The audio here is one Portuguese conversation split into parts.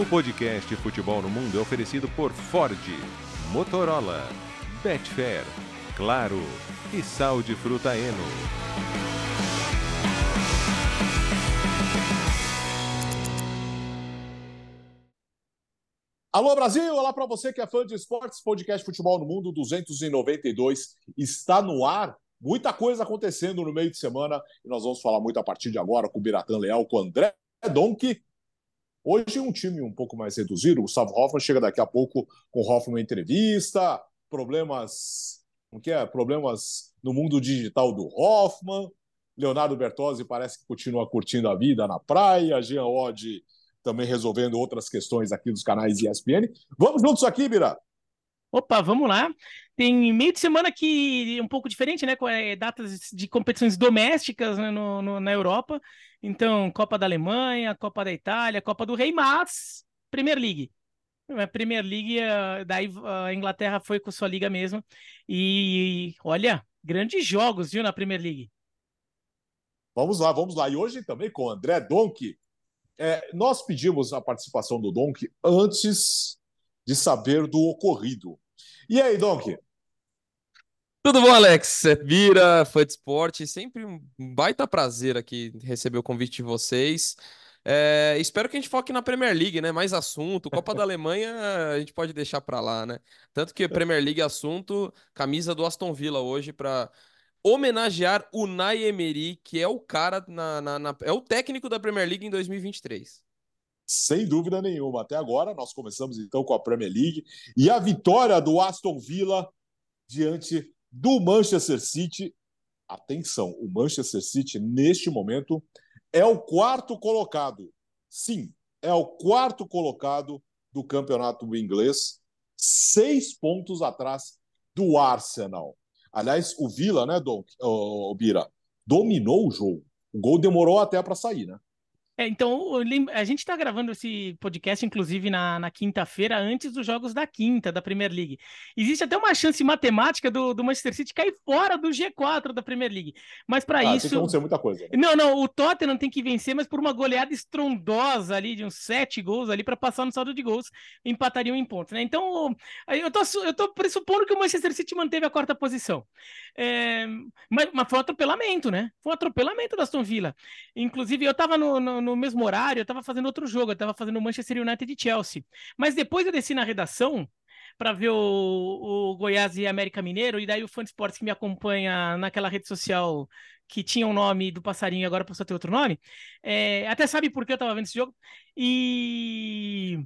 O podcast Futebol no Mundo é oferecido por Ford, Motorola, Betfair, Claro e Sal de Fruta Eno. Alô Brasil, olá para você que é fã de esportes, podcast Futebol no Mundo 292 está no ar. Muita coisa acontecendo no meio de semana e nós vamos falar muito a partir de agora com o Biratan Leal, com o André Donk. Hoje um time um pouco mais reduzido, o Gustavo Hoffman chega daqui a pouco com o Hoffman entrevista, problemas, o que é? Problemas no mundo digital do Hoffman. Leonardo Bertozzi parece que continua curtindo a vida na praia, Jean Oddi também resolvendo outras questões aqui dos canais ESPN. Vamos juntos aqui, Bira? Opa, vamos lá. Tem meio de semana que é um pouco diferente, né? Com é, datas de competições domésticas né, no, no, na Europa. Então, Copa da Alemanha, Copa da Itália, Copa do Rei, mas Premier League. Premier League, daí a Inglaterra foi com sua liga mesmo. E olha, grandes jogos, viu, na Premier League. Vamos lá, vamos lá. E hoje também com o André Donk, é, nós pedimos a participação do Donk antes de saber do ocorrido. E aí, Donk? Tudo bom, Alex? Bira, fã de esporte. Sempre um baita prazer aqui receber o convite de vocês. É, espero que a gente foque na Premier League, né? Mais assunto. Copa da Alemanha a gente pode deixar para lá, né? Tanto que Premier League é assunto, camisa do Aston Villa hoje para homenagear o Unai Emery, que é o cara na, na, na, é o técnico da Premier League em 2023. Sem dúvida nenhuma. Até agora nós começamos então com a Premier League e a vitória do Aston Villa diante do Manchester City. Atenção, o Manchester City neste momento é o quarto colocado. Sim, é o quarto colocado do campeonato inglês, seis pontos atrás do Arsenal. Aliás, o Vila, né, Dom, o Bira, dominou o jogo. O gol demorou até para sair, né? É, então, a gente está gravando esse podcast, inclusive, na, na quinta-feira, antes dos jogos da quinta, da Premier League. Existe até uma chance matemática do, do Manchester City cair fora do G4 da Premier League. Mas para ah, isso. Tem que acontecer muita coisa. Né? Não, não, o Tottenham tem que vencer, mas por uma goleada estrondosa ali, de uns sete gols ali, para passar no saldo de gols, empatariam em pontos, né? Então, eu tô, eu tô pressupondo que o Manchester City manteve a quarta posição. É, mas, mas foi um atropelamento, né? Foi um atropelamento da Aston Villa. Inclusive, eu tava no, no no mesmo horário, eu estava fazendo outro jogo, eu estava fazendo Manchester United e Chelsea. Mas depois eu desci na redação para ver o, o, Goiás e América Mineiro, e daí o Fã de Esportes que me acompanha naquela rede social que tinha o nome do passarinho agora passou a ter outro nome, é, até sabe por que eu estava vendo esse jogo. E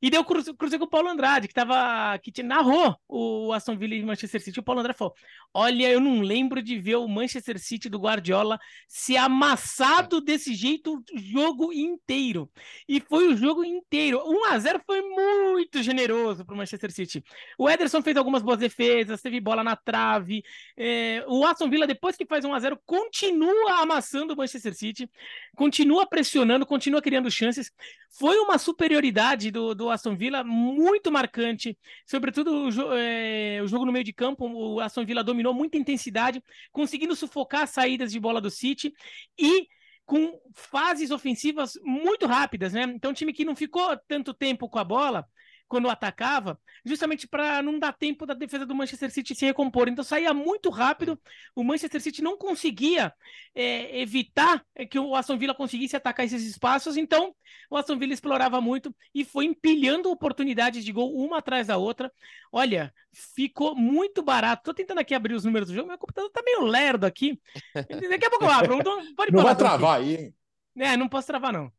e deu cruze, cruzei com o Paulo Andrade, que tava. que narrou o Aston Villa e Manchester City. O Paulo Andrade falou: Olha, eu não lembro de ver o Manchester City do Guardiola se amassado desse jeito o jogo inteiro. E foi o jogo inteiro. 1 a 0 foi muito generoso para o Manchester City. O Ederson fez algumas boas defesas, teve bola na trave. É, o Aston Villa, depois que faz 1 a 0 continua amassando o Manchester City, continua pressionando, continua criando chances. Foi uma superioridade do, do Aston Villa muito marcante, sobretudo o, é, o, jogo no meio de campo. O Aston Villa dominou muita intensidade, conseguindo sufocar as saídas de bola do City e com fases ofensivas muito rápidas, né? Então, um time que não ficou tanto tempo com a bola quando atacava, justamente para não dar tempo da defesa do Manchester City se recompor. Então saía muito rápido, o Manchester City não conseguia é, evitar que o Aston Villa conseguisse atacar esses espaços, então o Aston Villa explorava muito e foi empilhando oportunidades de gol uma atrás da outra. Olha, ficou muito barato. Tô tentando aqui abrir os números do jogo, meu computador tá meio lerdo aqui. Daqui a pouco eu abro. Então, pode não vai travar aqui. aí, hein? É, não posso travar, não.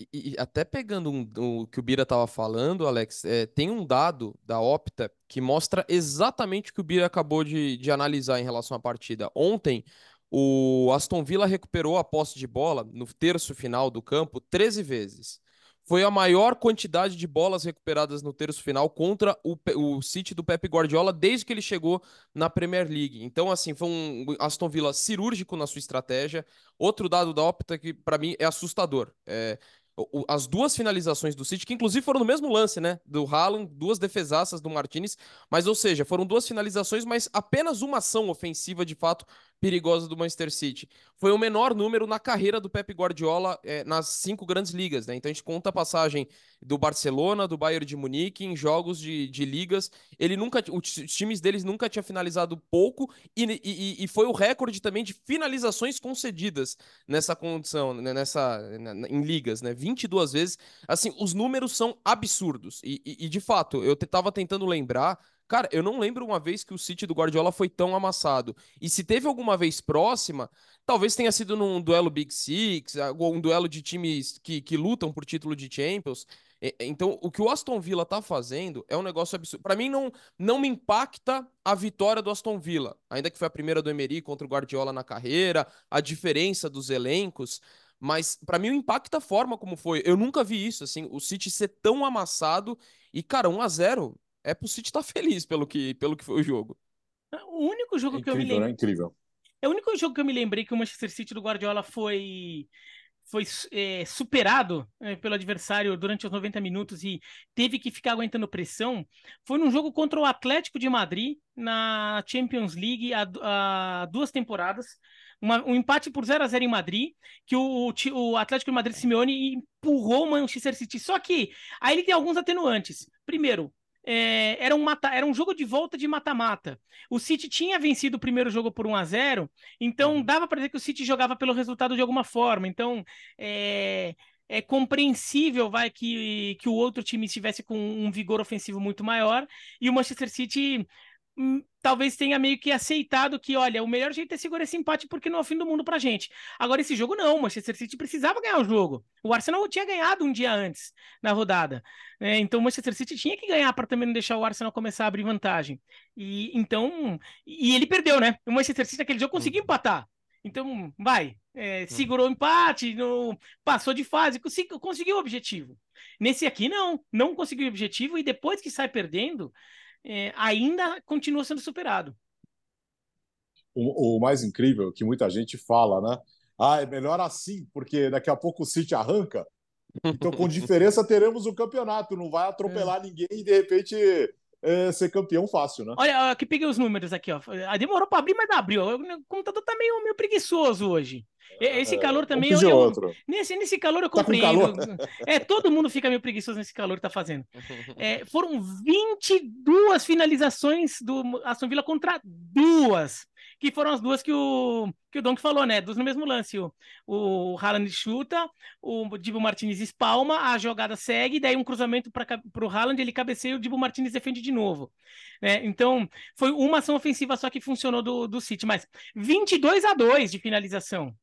E, e até pegando um, o que o Bira estava falando, Alex, é, tem um dado da Opta que mostra exatamente o que o Bira acabou de, de analisar em relação à partida. Ontem, o Aston Villa recuperou a posse de bola no terço final do campo 13 vezes. Foi a maior quantidade de bolas recuperadas no terço final contra o, o City do Pep Guardiola desde que ele chegou na Premier League. Então, assim, foi um Aston Villa cirúrgico na sua estratégia. Outro dado da Opta que, para mim, é assustador. É, as duas finalizações do City, que inclusive foram no mesmo lance, né? Do Haaland, duas defesaças do Martinez, mas ou seja, foram duas finalizações, mas apenas uma ação ofensiva de fato perigosa do Manchester City. Foi o menor número na carreira do Pep Guardiola é, nas cinco grandes ligas, né? Então a gente conta a passagem do Barcelona, do Bayern de Munique em jogos de, de ligas. Ele nunca, os times deles nunca tinha finalizado pouco e, e, e foi o recorde também de finalizações concedidas nessa condição, né? nessa em ligas, né? 22 vezes. Assim, os números são absurdos e, e, de fato eu tava tentando lembrar Cara, eu não lembro uma vez que o City do Guardiola foi tão amassado. E se teve alguma vez próxima, talvez tenha sido num duelo Big Six, ou um duelo de times que, que lutam por título de Champions. Então, o que o Aston Villa tá fazendo é um negócio absurdo. Para mim, não, não me impacta a vitória do Aston Villa, ainda que foi a primeira do Emery contra o Guardiola na carreira, a diferença dos elencos. Mas para mim, impacta a forma como foi. Eu nunca vi isso, assim, o City ser tão amassado. E, cara, 1 a 0 é pro City estar tá feliz pelo que, pelo que foi o jogo. O único jogo é que eu me lembro. lembro. É incrível. É o único jogo que eu me lembrei que o Manchester City do Guardiola foi foi é, superado é, pelo adversário durante os 90 minutos e teve que ficar aguentando pressão, foi num jogo contra o Atlético de Madrid na Champions League há, há duas temporadas. Uma, um empate por 0 a 0 em Madrid, que o, o Atlético de Madrid Simeone empurrou o Manchester City. Só que aí ele tem alguns atenuantes. Primeiro, é, era, um mata, era um jogo de volta de mata-mata. O City tinha vencido o primeiro jogo por 1 a 0 então uhum. dava para dizer que o City jogava pelo resultado de alguma forma. Então é, é compreensível vai que, que o outro time estivesse com um vigor ofensivo muito maior e o Manchester City talvez tenha meio que aceitado que, olha, o melhor jeito é segurar esse empate porque não é o fim do mundo pra gente. Agora, esse jogo não, o Manchester City precisava ganhar o jogo. O Arsenal tinha ganhado um dia antes na rodada. Né? Então, o Manchester City tinha que ganhar para também não deixar o Arsenal começar a abrir vantagem. E então, e ele perdeu, né? O Manchester City naquele jogo conseguiu uhum. empatar. Então, vai, é, uhum. segurou o empate, no, passou de fase, conseguiu, conseguiu o objetivo. Nesse aqui, não, não conseguiu o objetivo e depois que sai perdendo, é, ainda continua sendo superado. O, o, mais incrível que muita gente fala, né? Ah, é melhor assim, porque daqui a pouco o City arranca. Então, com diferença, teremos o campeonato. Não vai atropelar é. ninguém e, de repente, é, ser campeão fácil, né? Olha, aqui peguei os números aqui, ó. Ah, demorou para abrir, mas abriu. O computador tá meio, meio preguiçoso hoje. Esse é, calor também. Eu, eu, nesse, nesse calor eu compreendo. Tá calor? É, todo mundo fica meio preguiçoso nesse calor que tá fazendo. É, foram 22 finalizações do Aston Villa contra duas que foram as duas que o, que o Donk falou, né? Dos no mesmo lance. O, o Haaland chuta, o Dibu Martinez espalma, a jogada segue, daí um cruzamento para o Haaland, ele cabeceia e o Dibu Martinez defende de novo. Né? Então, foi uma ação ofensiva só que funcionou do, do City, mas 22 a 2 de finalização.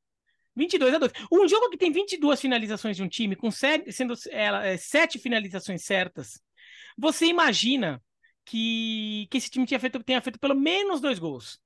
22 a 2. Um jogo que tem 22 finalizações de um time, com sete, sendo ela, é, sete finalizações certas, você imagina que, que esse time tinha feito, tenha feito pelo menos dois gols.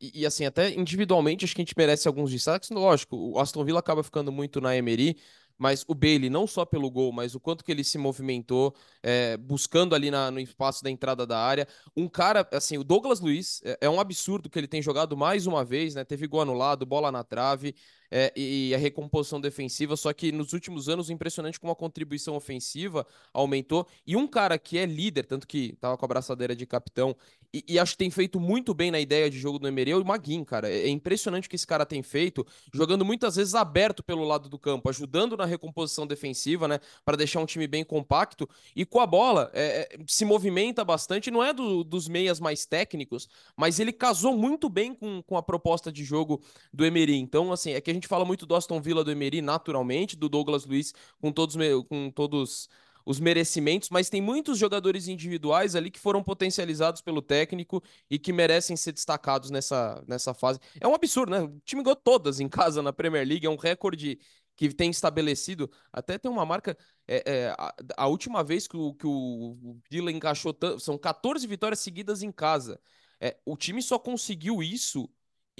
E, e, assim, até individualmente, acho que a gente merece alguns destaques. Lógico, o Aston Villa acaba ficando muito na Emery, mas o Bailey, não só pelo gol, mas o quanto que ele se movimentou, é, buscando ali na, no espaço da entrada da área. Um cara, assim, o Douglas Luiz, é, é um absurdo que ele tem jogado mais uma vez, né? Teve gol anulado, bola na trave é, e a recomposição defensiva, só que nos últimos anos, impressionante como a contribuição ofensiva aumentou. E um cara que é líder, tanto que tava com a braçadeira de capitão, e, e acho que tem feito muito bem na ideia de jogo do Emery, é o Maguin, cara. É, impressionante o que esse cara tem feito, jogando muitas vezes aberto pelo lado do campo, ajudando na recomposição defensiva, né, para deixar um time bem compacto, e com a bola, é, é, se movimenta bastante, não é do, dos meias mais técnicos, mas ele casou muito bem com, com a proposta de jogo do Emery. Então, assim, é que a gente gente fala muito do Aston Villa do Emery, naturalmente, do Douglas Luiz com todos, com todos os merecimentos, mas tem muitos jogadores individuais ali que foram potencializados pelo técnico e que merecem ser destacados nessa, nessa fase. É um absurdo, né? O time ganhou todas em casa na Premier League, é um recorde que tem estabelecido. Até tem uma marca. É, é a, a, última vez que o, que o Villa encaixou, são 14 vitórias seguidas em casa. É, o time só conseguiu isso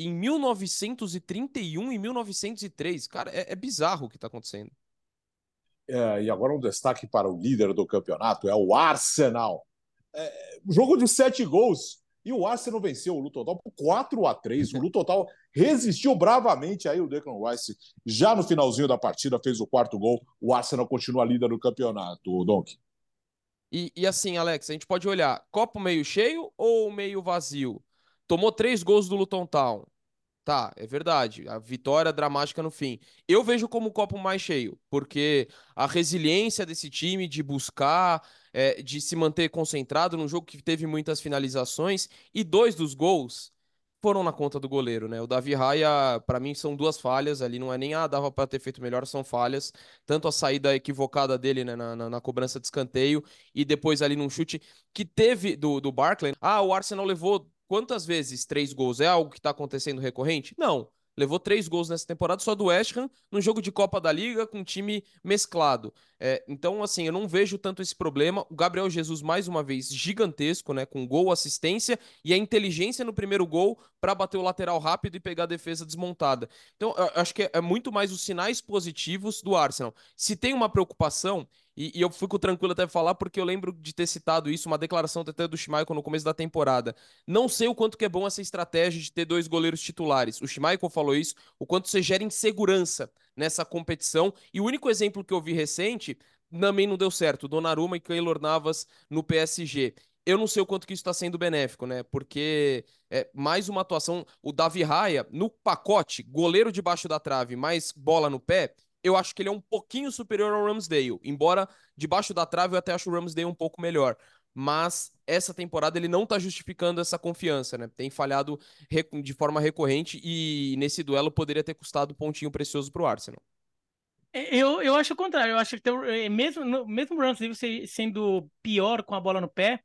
em 1931 e 1903. Cara, é, é bizarro o que está acontecendo. É, e agora um destaque para o líder do campeonato, é o Arsenal. É, jogo de sete gols. E o Arsenal venceu o Lutotal por 4 a 3 O Lutotal resistiu bravamente aí o Declan Rice. Já no finalzinho da partida fez o quarto gol. O Arsenal continua líder do campeonato, Donk. E, e assim, Alex, a gente pode olhar copo meio cheio ou meio vazio? Tomou três gols do Luton Town. Tá, é verdade. A vitória dramática no fim. Eu vejo como o copo mais cheio, porque a resiliência desse time de buscar, é, de se manter concentrado num jogo que teve muitas finalizações e dois dos gols foram na conta do goleiro, né? O Davi Raia, para mim, são duas falhas ali, não é nem ah, dava para ter feito melhor, são falhas. Tanto a saída equivocada dele né, na, na, na, cobrança de escanteio e depois ali num chute que teve do, do Barkley. Ah, o Arsenal levou quantas vezes três gols? É algo que está acontecendo recorrente? Não. Levou três gols nessa temporada só do West Ham no jogo de Copa da Liga com um time mesclado. É, então, assim, eu não vejo tanto esse problema. O Gabriel Jesus, mais uma vez, gigantesco, né? Com gol, assistência e a inteligência no primeiro gol para bater o lateral rápido e pegar a defesa desmontada. Então, eu acho que é muito mais os sinais positivos do Arsenal. Se tem uma preocupação, e, e, eu fico tranquilo até falar, porque eu lembro de ter citado isso, uma declaração até do Schmeichel no começo da temporada. Não sei o quanto que é bom essa estratégia de ter dois goleiros titulares. O Schmeichel falou isso, o quanto você gera insegurança nessa competição. E o único exemplo que eu vi recente também não deu certo. Donnarumma e Keylor Navas no PSG. Eu não sei o quanto que isso está sendo benéfico, né? Porque é mais uma atuação. O Davi Raia, no pacote, goleiro debaixo da trave, mais bola no pé, eu acho que ele é um pouquinho superior ao Ramsdale. Embora debaixo da trave eu até acho o Ramsdale um pouco melhor. Mas essa temporada ele não tá justificando essa confiança, né? Tem falhado de forma recorrente e nesse duelo poderia ter custado um pontinho precioso pro Arsenal. É, eu, eu acho o contrário. Eu acho que é, mesmo, mesmo o Ramsdale sendo pior com a bola no pé,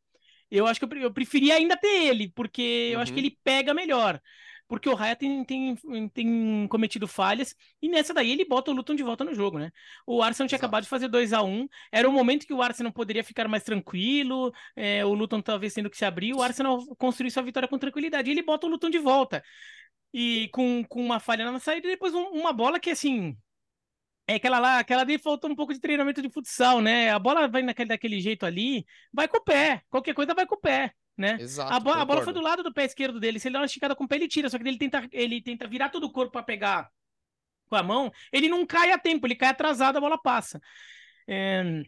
eu acho que eu, eu preferia ainda ter ele, porque eu acho que uhum. ele pega melhor porque o Raya tem, tem, tem cometido falhas, e nessa daí ele bota o Luton de volta no jogo, né? O Arsenal tinha Exato. acabado de fazer 2 a 1 um, era o momento que o Arsenal poderia ficar mais tranquilo, é, o Luton talvez tendo que se abrir, o Arsenal construiu sua vitória com tranquilidade, e ele bota o Luton de volta. E com, com uma falha na saída, e depois um, uma bola que assim. É aquela lá, aquela ali faltou um pouco de treinamento de futsal, né? A bola vai naquele, daquele jeito ali, vai com o pé. Qualquer coisa vai com o pé né? Exato, a, bo a, bola foi do lado do pé esquerdo dele. Se ele dá uma esticada com o pé, ele tira. Só que ele tenta, ele tenta virar todo o corpo para pegar com a mão. Ele não cai a tempo, ele cai atrasado, a bola passa. É...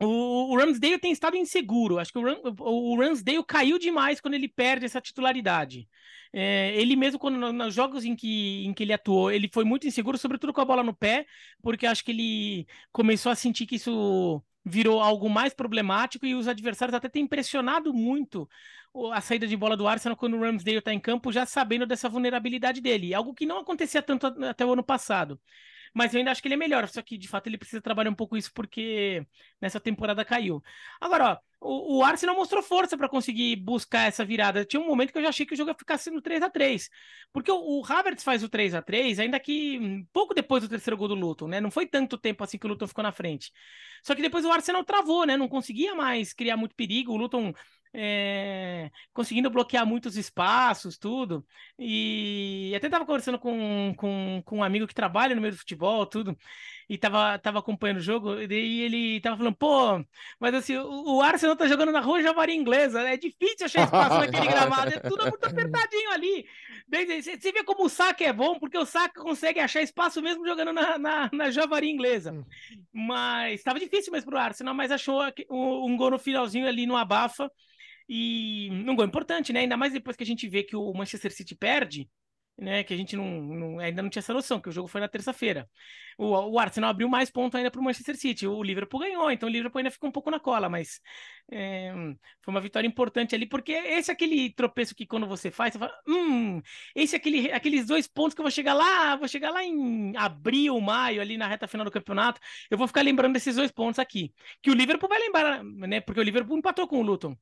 O, o Ramsdale tem estado inseguro. Acho que o, Ram, o Ramsdale caiu demais quando ele perde essa titularidade. É, ele mesmo, quando nos jogos em que, em que ele atuou, ele foi muito inseguro, sobretudo com a bola no pé, porque acho que ele começou a sentir que isso virou algo mais problemático e os adversários até têm pressionado muito a saída de bola do Arsenal quando o Ramsdale está em campo, já sabendo dessa vulnerabilidade dele, algo que não acontecia tanto até o ano passado. Mas eu ainda acho que ele é melhor, só que de fato ele precisa trabalhar um pouco isso porque nessa temporada caiu. Agora, ó, o, o Arsenal mostrou força para conseguir buscar essa virada. Tinha um momento que eu já achei que o jogo ia ficar sendo 3 a 3 Porque o, o Havertz faz o 3 a 3 ainda que pouco depois do terceiro gol do Luton, né? Não foi tanto tempo assim que o Luton ficou na frente. Só que depois o Arsenal travou, né? Não conseguia mais criar muito perigo. O Luton é, conseguindo bloquear muitos espaços, tudo. E até estava conversando com, com, com um amigo que trabalha no meio do futebol, tudo e tava, tava acompanhando o jogo, e daí ele tava falando, pô, mas assim, o, o Arsenal tá jogando na rua Javari Inglesa, é difícil achar espaço naquele gramado, é tudo muito apertadinho ali. Você vê como o Saka é bom, porque o Saka consegue achar espaço mesmo jogando na, na, na Javari Inglesa. Hum. Mas tava difícil mesmo pro Arsenal, mas achou um, um gol no finalzinho ali no abafa, e um gol importante, né? Ainda mais depois que a gente vê que o Manchester City perde, né, que a gente não, não, ainda não tinha essa noção, que o jogo foi na terça-feira. O, o Arsenal abriu mais pontos ainda para o Manchester City. O Liverpool ganhou, então o Liverpool ainda ficou um pouco na cola, mas é, foi uma vitória importante ali, porque esse é aquele tropeço que quando você faz, você fala, hum, esse é aquele, aqueles dois pontos que eu vou chegar lá, vou chegar lá em abril, maio, ali na reta final do campeonato, eu vou ficar lembrando desses dois pontos aqui. Que o Liverpool vai lembrar, né, porque o Liverpool empatou com o Luton.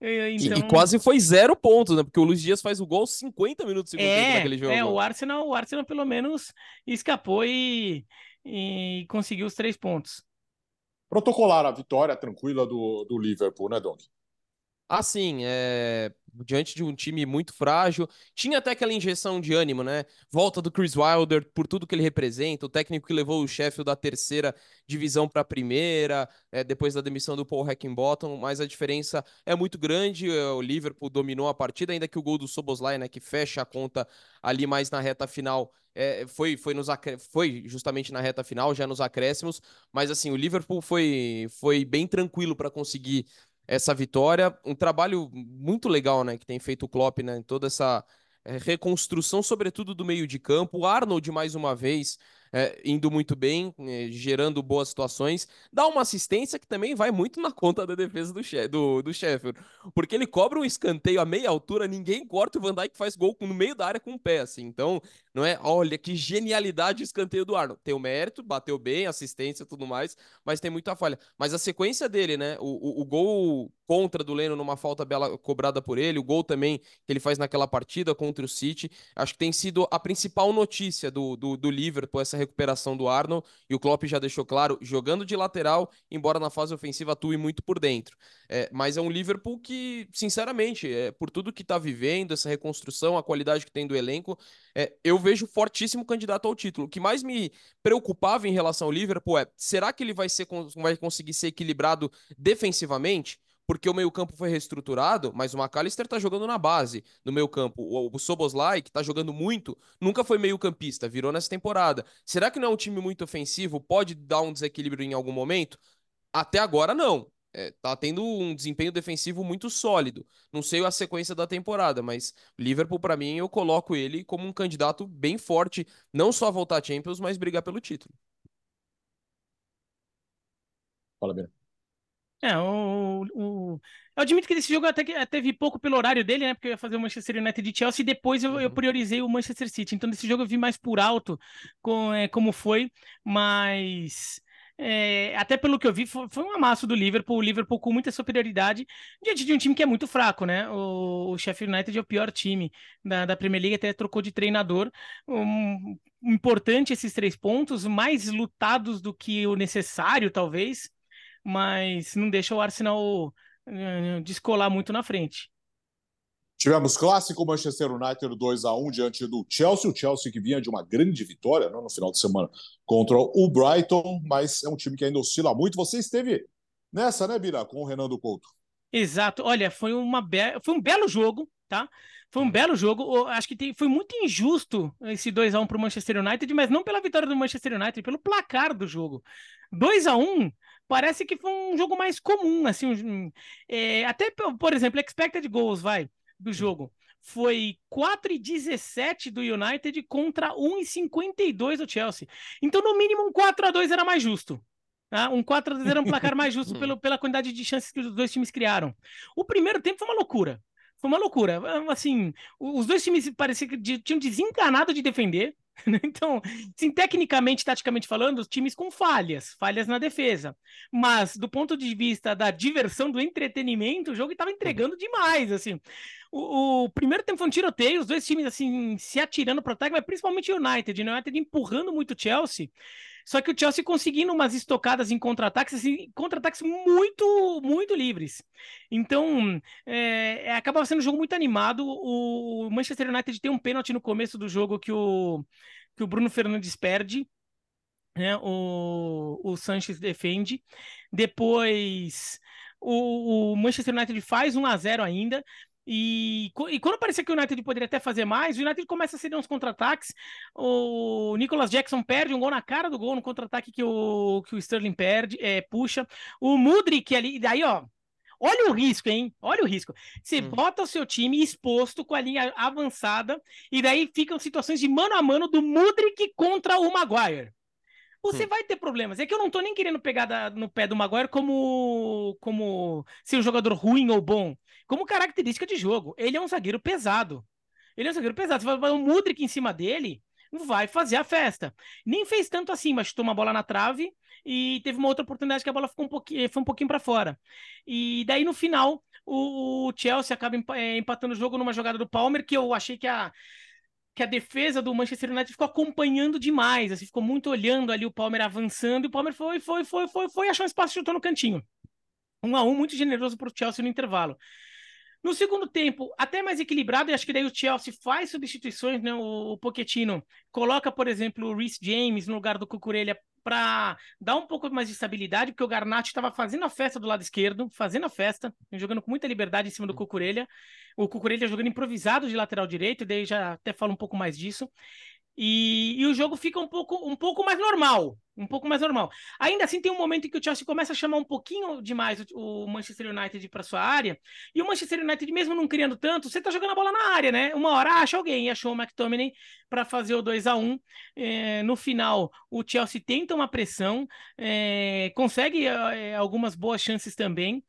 Então... E, e, quase foi zero pontos, né? Porque o Luiz Dias faz o gol 50 minutos segundo é, naquele jogo. É, o Arsenal, o Arsenal pelo menos escapou e, e conseguiu os três pontos. Protocolar a vitória tranquila do, do Liverpool, né, Dong? Assim, é diante de um time muito frágil. Tinha até aquela injeção de ânimo, né? Volta do Chris Wilder por tudo que ele representa, o técnico que levou o Sheffield da terceira divisão para a primeira, é, depois da demissão do Paul Heckingbottom, mas a diferença é muito grande. É, o Liverpool dominou a partida, ainda que o gol do Soboslai, né, que fecha a conta ali mais na reta final, é, foi, foi, nos foi justamente na reta final, já nos acréscimos, mas assim, o Liverpool foi, foi bem tranquilo para conseguir essa vitória. Um trabalho muito legal, né, que tem feito o Klopp, né, em toda essa é, reconstrução, sobretudo do meio de campo. O Arnold, mais uma vez, é, indo muito bem, é, gerando boas situações. Dá uma assistência que também vai muito na conta da defesa do, do, do Sheffield, porque ele cobra um escanteio a meia altura, ninguém corta o Van Dijk faz gol no meio da área com o pé, assim. Então, não é, olha que genialidade o escanteio do Arnold. Tem o mérito, bateu bem, assistência tudo mais, mas tem muita falha. Mas a sequência dele, né? O, o, o gol contra do Leno numa falta bela cobrada por ele, o gol também que ele faz naquela partida contra o City, acho que tem sido a principal notícia do, do, do Liverpool, essa recuperação do Arnold, e o Klopp já deixou claro, jogando de lateral, embora na fase ofensiva atue muito por dentro. É, mas é um Liverpool que, sinceramente, é, por tudo que está vivendo, essa reconstrução, a qualidade que tem do elenco, é, eu vejo fortíssimo candidato ao título. O que mais me preocupava em relação ao Liverpool é, será que ele vai, ser, vai conseguir ser equilibrado defensivamente? Porque o meio-campo foi reestruturado, mas o McAllister tá jogando na base no meio-campo. O, o Soboslai, que tá jogando muito, nunca foi meio-campista, virou nessa temporada. Será que não é um time muito ofensivo? Pode dar um desequilíbrio em algum momento? Até agora, não. É, tá tendo um desempenho defensivo muito sólido. Não sei a sequência da temporada, mas Liverpool, para mim, eu coloco ele como um candidato bem forte, não só a voltar a Champions, mas brigar pelo título. Fala, bem. É, o, o, eu admito que esse jogo até que teve pouco pelo horário dele, né? Porque eu ia fazer o Manchester United de Chelsea e depois eu, eu uhum. priorizei o Manchester City. Então, nesse jogo eu vi mais por alto com, é, como foi, mas. É, até pelo que eu vi, foi, foi um amasso do Liverpool, o Liverpool com muita superioridade diante de um time que é muito fraco, né? O, o Sheffield United é o pior time da, da Premier League, até trocou de treinador. Um, importante esses três pontos, mais lutados do que o necessário, talvez mas não deixa o Arsenal eh, descolar muito na frente. Tivemos clássico Manchester United 2 a 1 diante do Chelsea, o Chelsea que vinha de uma grande vitória não, no final de semana contra o Brighton, mas é um time que ainda oscila muito. Você esteve nessa, né, Bira, com o Renan do Couto? Exato. Olha, foi, uma be... foi um belo jogo, tá? Foi um belo jogo. Acho que tem... foi muito injusto esse 2 a 1 para o Manchester United, mas não pela vitória do Manchester United, pelo placar do jogo. 2 a 1 parece que foi um jogo mais comum, assim, um, é, até, por exemplo, expected goals, vai, do jogo, foi 4 e 17 do United contra 1 e 52 do Chelsea. Então, no mínimo, um 4 a 2 era mais justo. Tá? Um 4 a 2 era um placar mais justo pelo, pela quantidade de chances que os dois times criaram. O primeiro tempo foi uma loucura. Foi uma loucura. Assim, os dois times pareciam que tinham desencanado de defender. Então, sim, tecnicamente, taticamente falando, os times com falhas, falhas na defesa. Mas, do ponto de vista da diversão, do entretenimento, o jogo estava entregando demais, assim. O, o, primeiro tempo foi um tiroteio, os dois times, assim, se atirando para o ataque, mas principalmente o United, né? o United empurrando muito o Chelsea. Só que o Chelsea conseguindo umas estocadas em contra-ataques, assim, contra-ataques muito, muito livres. Então, é, é, acaba sendo um jogo muito animado. O Manchester United tem um pênalti no começo do jogo que o, que o Bruno Fernandes perde. Né? O, o Sanches defende. Depois, o, Manchester United faz 1 a 0 ainda. E, e, quando parecia que o United poderia até fazer mais, o United começa a ceder uns contra-ataques. O Nicolas Jackson perde um gol na cara do gol no contra-ataque que o, que o Sterling perde, é, puxa. O Mudrik ali, daí, ó. Olha o risco, hein? Olha o risco. Você hum. bota o seu time exposto com a linha avançada, e daí ficam situações de mano a mano do Mudrik contra o Maguire você hum. vai ter problemas. É que eu não tô nem querendo pegar da, no pé do Maguire como, como ser um jogador ruim ou bom como característica de jogo. Ele é um zagueiro pesado. Ele é um zagueiro pesado. Você vai um Mudrik em cima dele, vai fazer a festa. Nem fez tanto assim, mas chutou uma bola na trave e teve uma outra oportunidade que a bola ficou um pouquinho, foi um pouquinho para fora. E daí no final o, Chelsea acaba é, empatando o jogo numa jogada do Palmer que eu achei que a que a defesa do Manchester United ficou acompanhando demais, assim, ficou muito olhando ali o Palmer avançando, e o Palmer foi, foi, foi, foi, foi, achou um espaço e chutou no cantinho. Um a um, muito generoso para o Chelsea no intervalo. No segundo tempo, até mais equilibrado, e acho que daí o Chelsea faz substituições, né? O, Pochettino coloca, por exemplo, o Rhys James no lugar do Cucurella para dar um pouco mais de estabilidade, porque o Garnacho estava fazendo a festa do lado esquerdo, fazendo a festa, jogando com muita liberdade em cima do Cucurella. O Cucurella jogando improvisado de lateral direito, daí já até falo um pouco mais disso. E, e, o jogo fica um pouco, um pouco mais normal. Um pouco mais normal. Ainda assim, tem um momento em que o Chelsea começa a chamar um pouquinho demais o, o Manchester United para sua área. E o Manchester United, mesmo não criando tanto, você tá jogando a bola na área, né? Uma hora acha alguém. E achou o McTominay para fazer o 2 a 1 é, No final, o Chelsea tenta uma pressão, é, consegue é, algumas boas chances também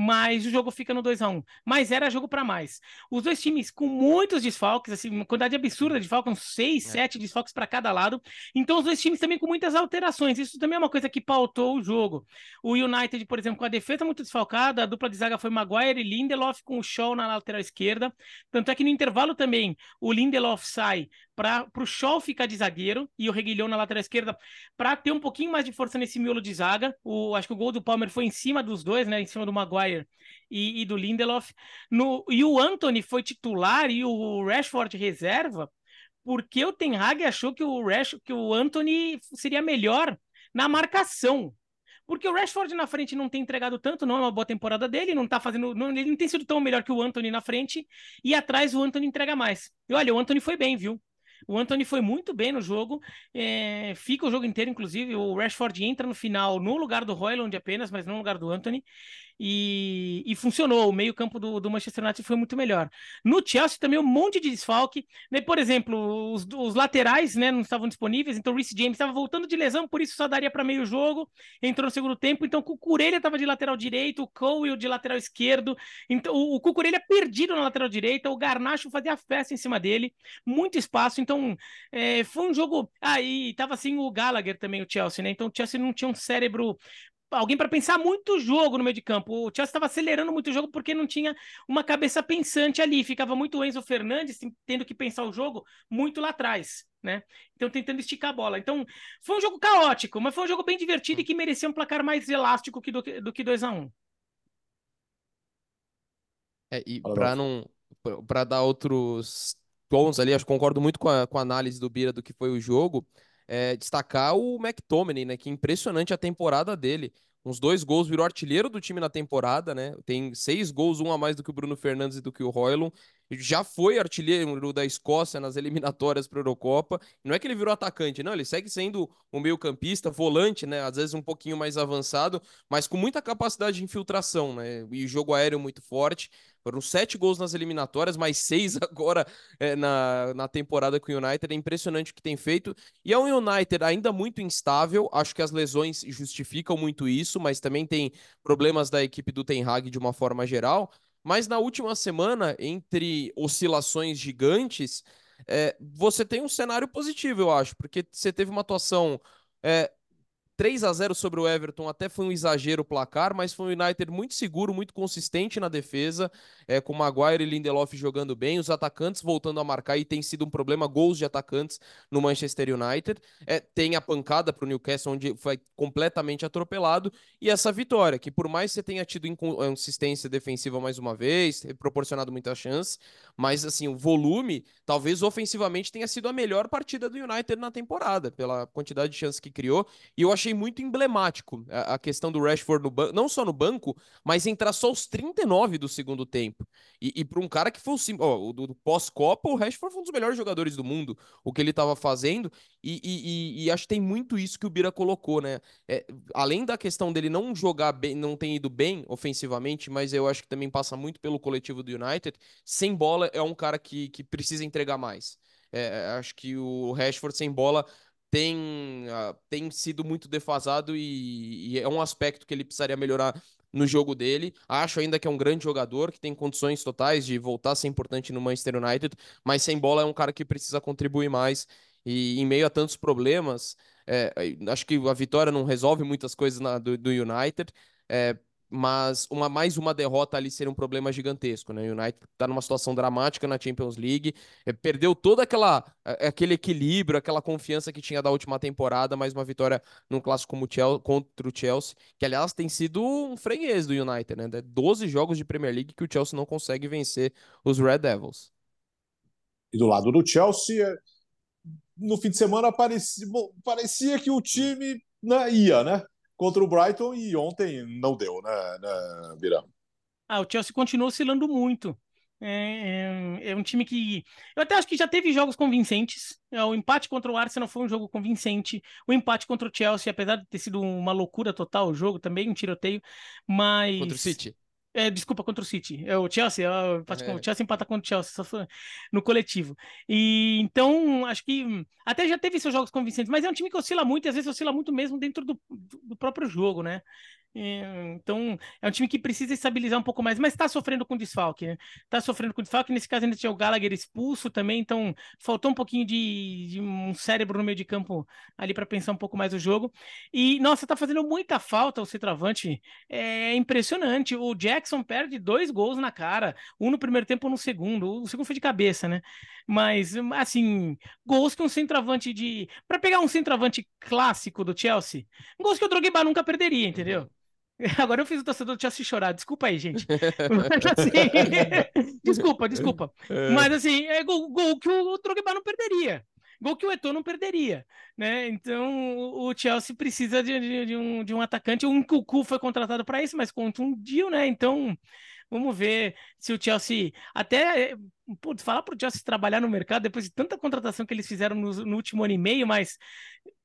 mas o jogo fica no 2 a 1 Mas era jogo para mais. Os dois times com muitos desfalques, assim, uma quantidade absurda de desfalques, uns 6, 7 é. desfalques para cada lado. Então, os dois times também com muitas alterações. Isso também é uma coisa que pautou o jogo. O United, por exemplo, com a defesa muito desfalcada, a dupla de zaga foi Maguire e Lindelof com o Shaw na lateral esquerda. Tanto é que no intervalo também o Lindelof sai para o Shaw ficar de zagueiro e o Reguilhão na lateral esquerda para ter um pouquinho mais de força nesse miolo de zaga. O, acho que o gol do Palmer foi em cima dos dois, né? Em cima do Maguire e, e do Lindelof. No, e o Anthony foi titular e o Rashford reserva, porque o Ten Hag achou que o, Rash, que o Anthony seria melhor na marcação. Porque o Rashford na frente não tem entregado tanto, não é uma boa temporada dele, não tá fazendo. Não, ele não tem sido tão melhor que o Anthony na frente, e atrás o Anthony entrega mais. E olha, o Anthony foi bem, viu? O Anthony foi muito bem no jogo, é, fica o jogo inteiro, inclusive. O Rashford entra no final no lugar do Royland apenas, mas não no lugar do Anthony e, e funcionou. O meio-campo do, do, Manchester United foi muito melhor. No Chelsea também um monte de desfalque. Né? Por exemplo, os, os, laterais né, não estavam disponíveis, então o Reece James estava voltando de lesão, por isso só daria para meio jogo. Entrou no segundo tempo, então o Cucurella estava de lateral direito, o Cole de lateral esquerdo. Então o, o Cucurella perdido na lateral direita, o Garnacho fazia festa em cima dele, muito espaço. Então é, foi um jogo. Aí ah, estava assim o Gallagher também, o Chelsea, né? Então o Chelsea não tinha um cérebro alguém para pensar muito o jogo no meio de campo. O Chelsea estava acelerando muito o jogo porque não tinha uma cabeça pensante ali. Ficava muito o Enzo Fernandes tendo que pensar o jogo muito lá atrás, né? Então tentando esticar a bola. Então foi um jogo caótico, mas foi um jogo bem divertido e que merecia um placar mais elástico que do, do que 2 a 1 um. É, e para não para dar outros tons ali, acho que concordo muito com a, com a análise do Bira do que foi o jogo é, destacar o McTominay, né? Que impressionante a temporada dele. Uns dois gols, virou artilheiro do time na temporada, né? Tem seis gols, um a mais do que o Bruno Fernandes e do que o Roylon. Já foi artilheiro da Escócia nas eliminatórias para a Eurocopa. Não é que ele virou atacante, não. Ele segue sendo um meio-campista, volante, né? Às vezes um pouquinho mais avançado, mas com muita capacidade de infiltração, né? E jogo aéreo muito forte. Foram sete gols nas eliminatórias, mais seis agora é, na, na temporada com o United. É impressionante o que tem feito. E é um United ainda muito instável. Acho que as lesões justificam muito isso, mas também tem problemas da equipe do Ten Hag de uma forma geral. Mas na última semana, entre oscilações gigantes, é, você tem um cenário positivo, eu acho, porque você teve uma atuação é, 3 a 0 sobre o Everton até foi um exagero o placar, mas foi um United muito seguro, muito consistente na defesa, é, com Maguire e Lindelof jogando bem, os atacantes voltando a marcar e tem sido um problema gols de atacantes no Manchester United. É, tem a pancada para o Newcastle, onde foi completamente atropelado, e essa vitória, que por mais você tenha tido inconsistência defensiva mais uma vez, proporcionado muita chance, mas assim, o volume, talvez ofensivamente tenha sido a melhor partida do United na temporada, pela quantidade de chances que criou, e eu achei achei muito emblemático a, a questão do Rashford no banco, não só no banco, mas entrar só aos 39 do segundo tempo. E, e para um cara que foi o, ó, do, do pós-Copa, o Rashford foi um dos melhores jogadores do mundo, o que ele estava fazendo, e, e, e, acho que tem muito isso que o Bira colocou, né? É, além da questão dele não jogar bem, não ter ido bem ofensivamente, mas eu acho que também passa muito pelo coletivo do United, sem bola é um cara que, que precisa entregar mais. É, acho que o Rashford sem bola tem, uh, tem sido muito defasado e, e, é um aspecto que ele precisaria melhorar no jogo dele. Acho ainda que é um grande jogador, que tem condições totais de voltar a ser importante no Manchester United, mas sem bola é um cara que precisa contribuir mais. E em meio a tantos problemas, é, acho que a vitória não resolve muitas coisas na, do, do United. É, mas uma mais uma derrota ali seria um problema gigantesco, né? O United está numa situação dramática na Champions League, é, perdeu todo aquela, aquele equilíbrio, aquela confiança que tinha da última temporada, mais uma vitória num clássico como Chelsea, contra o Chelsea, que aliás tem sido um freguês do United, né? 12 jogos de Premier League que o Chelsea não consegue vencer os Red Devils. E do lado do Chelsea, no fim de semana parecia, parecia que o time né, ia, né? Contra o Brighton e ontem não deu, né, né Birão? Ah, o Chelsea continua oscilando muito. É, é, é, um time que. Eu até acho que já teve jogos convincentes. É, o empate contra o Arsenal foi um jogo convincente. O empate contra o Chelsea, apesar de ter sido uma loucura total o jogo, também um tiroteio. Mas. Contra o City? É, desculpa, contra o City. É o Chelsea, é, o, é. o Chelsea empata contra o Chelsea no coletivo. E então, acho que até já teve seus jogos convincentes, mas é um time que oscila muito e às vezes oscila muito mesmo dentro do, do próprio jogo, né? Então, é um time que precisa estabilizar um pouco mais, mas está sofrendo com desfalque, né? Está sofrendo com desfalque. Nesse caso, ainda tinha o Gallagher expulso também, então faltou um pouquinho de, de um cérebro no meio de campo ali para pensar um pouco mais o jogo. E, nossa, tá fazendo muita falta o centroavante. É impressionante. O Jackson perde dois gols na cara, um no primeiro tempo, um no segundo. O segundo foi de cabeça, né? Mas, assim, gols que um centroavante de. Para pegar um centroavante clássico do Chelsea, gols que o Drogba nunca perderia, entendeu? Agora eu fiz o torcedor do Chelsea chorar. Desculpa aí, gente. assim, desculpa, desculpa. É. Mas assim, é gol, gol que o Drogba não perderia. Gol que o Eto'o não perderia, né? Então o Chelsea precisa de, de, de um, de um atacante. O Nkuku foi contratado para isso, mas contra um deal, né? Então Vamos ver se o Chelsea. Até putz, falar para o Chelsea trabalhar no mercado depois de tanta contratação que eles fizeram no, no último ano e meio, mas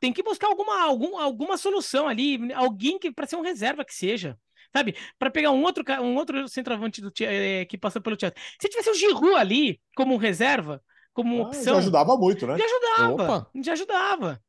tem que buscar alguma, algum, alguma solução ali, alguém que para ser um reserva que seja. Sabe? Para pegar um outro, um outro centroavante do, é, que passou pelo Chelsea. Se tivesse o Giroud ali como reserva, como ah, opção. Já ajudava muito, né? Já ajudava. Opa. Já ajudava.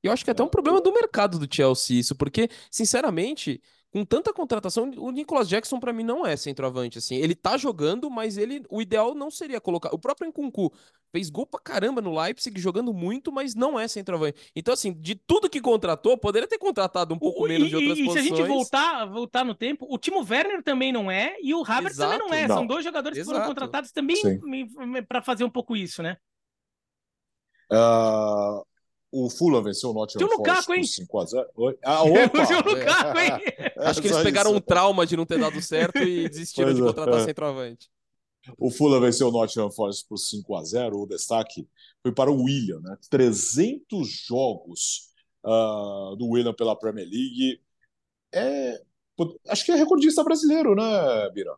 Eu acho que é até um problema do mercado do Chelsea isso, porque, sinceramente, com tanta contratação, o Nicolas Jackson para mim não é centroavante assim. Ele tá jogando, mas ele o ideal não seria colocar. O próprio Nkunku fez gol pra caramba no Leipzig, jogando muito, mas não é centroavante. Então assim, de tudo que contratou, poderia ter contratado um pouco o, menos e, de outras e, posições. E se a gente voltar, voltar no tempo, o Timo Werner também não é e o Havertz também não é. Não. São dois jogadores Exato. que foram contratados também para fazer um pouco isso, né? Uh, o Fulham venceu o Nottingham Forest por 5x0. Ah, opa! o Lukaku, hein? Acho que eles pegaram um trauma de não ter dado certo e desistiram pois de é. contratar é. centroavante. O Fulham venceu o Nottingham Forest por 5 a 0 O destaque foi para o William, né? 300 jogos uh, do William pela Premier League. É, acho que é recordista brasileiro, né, Bira?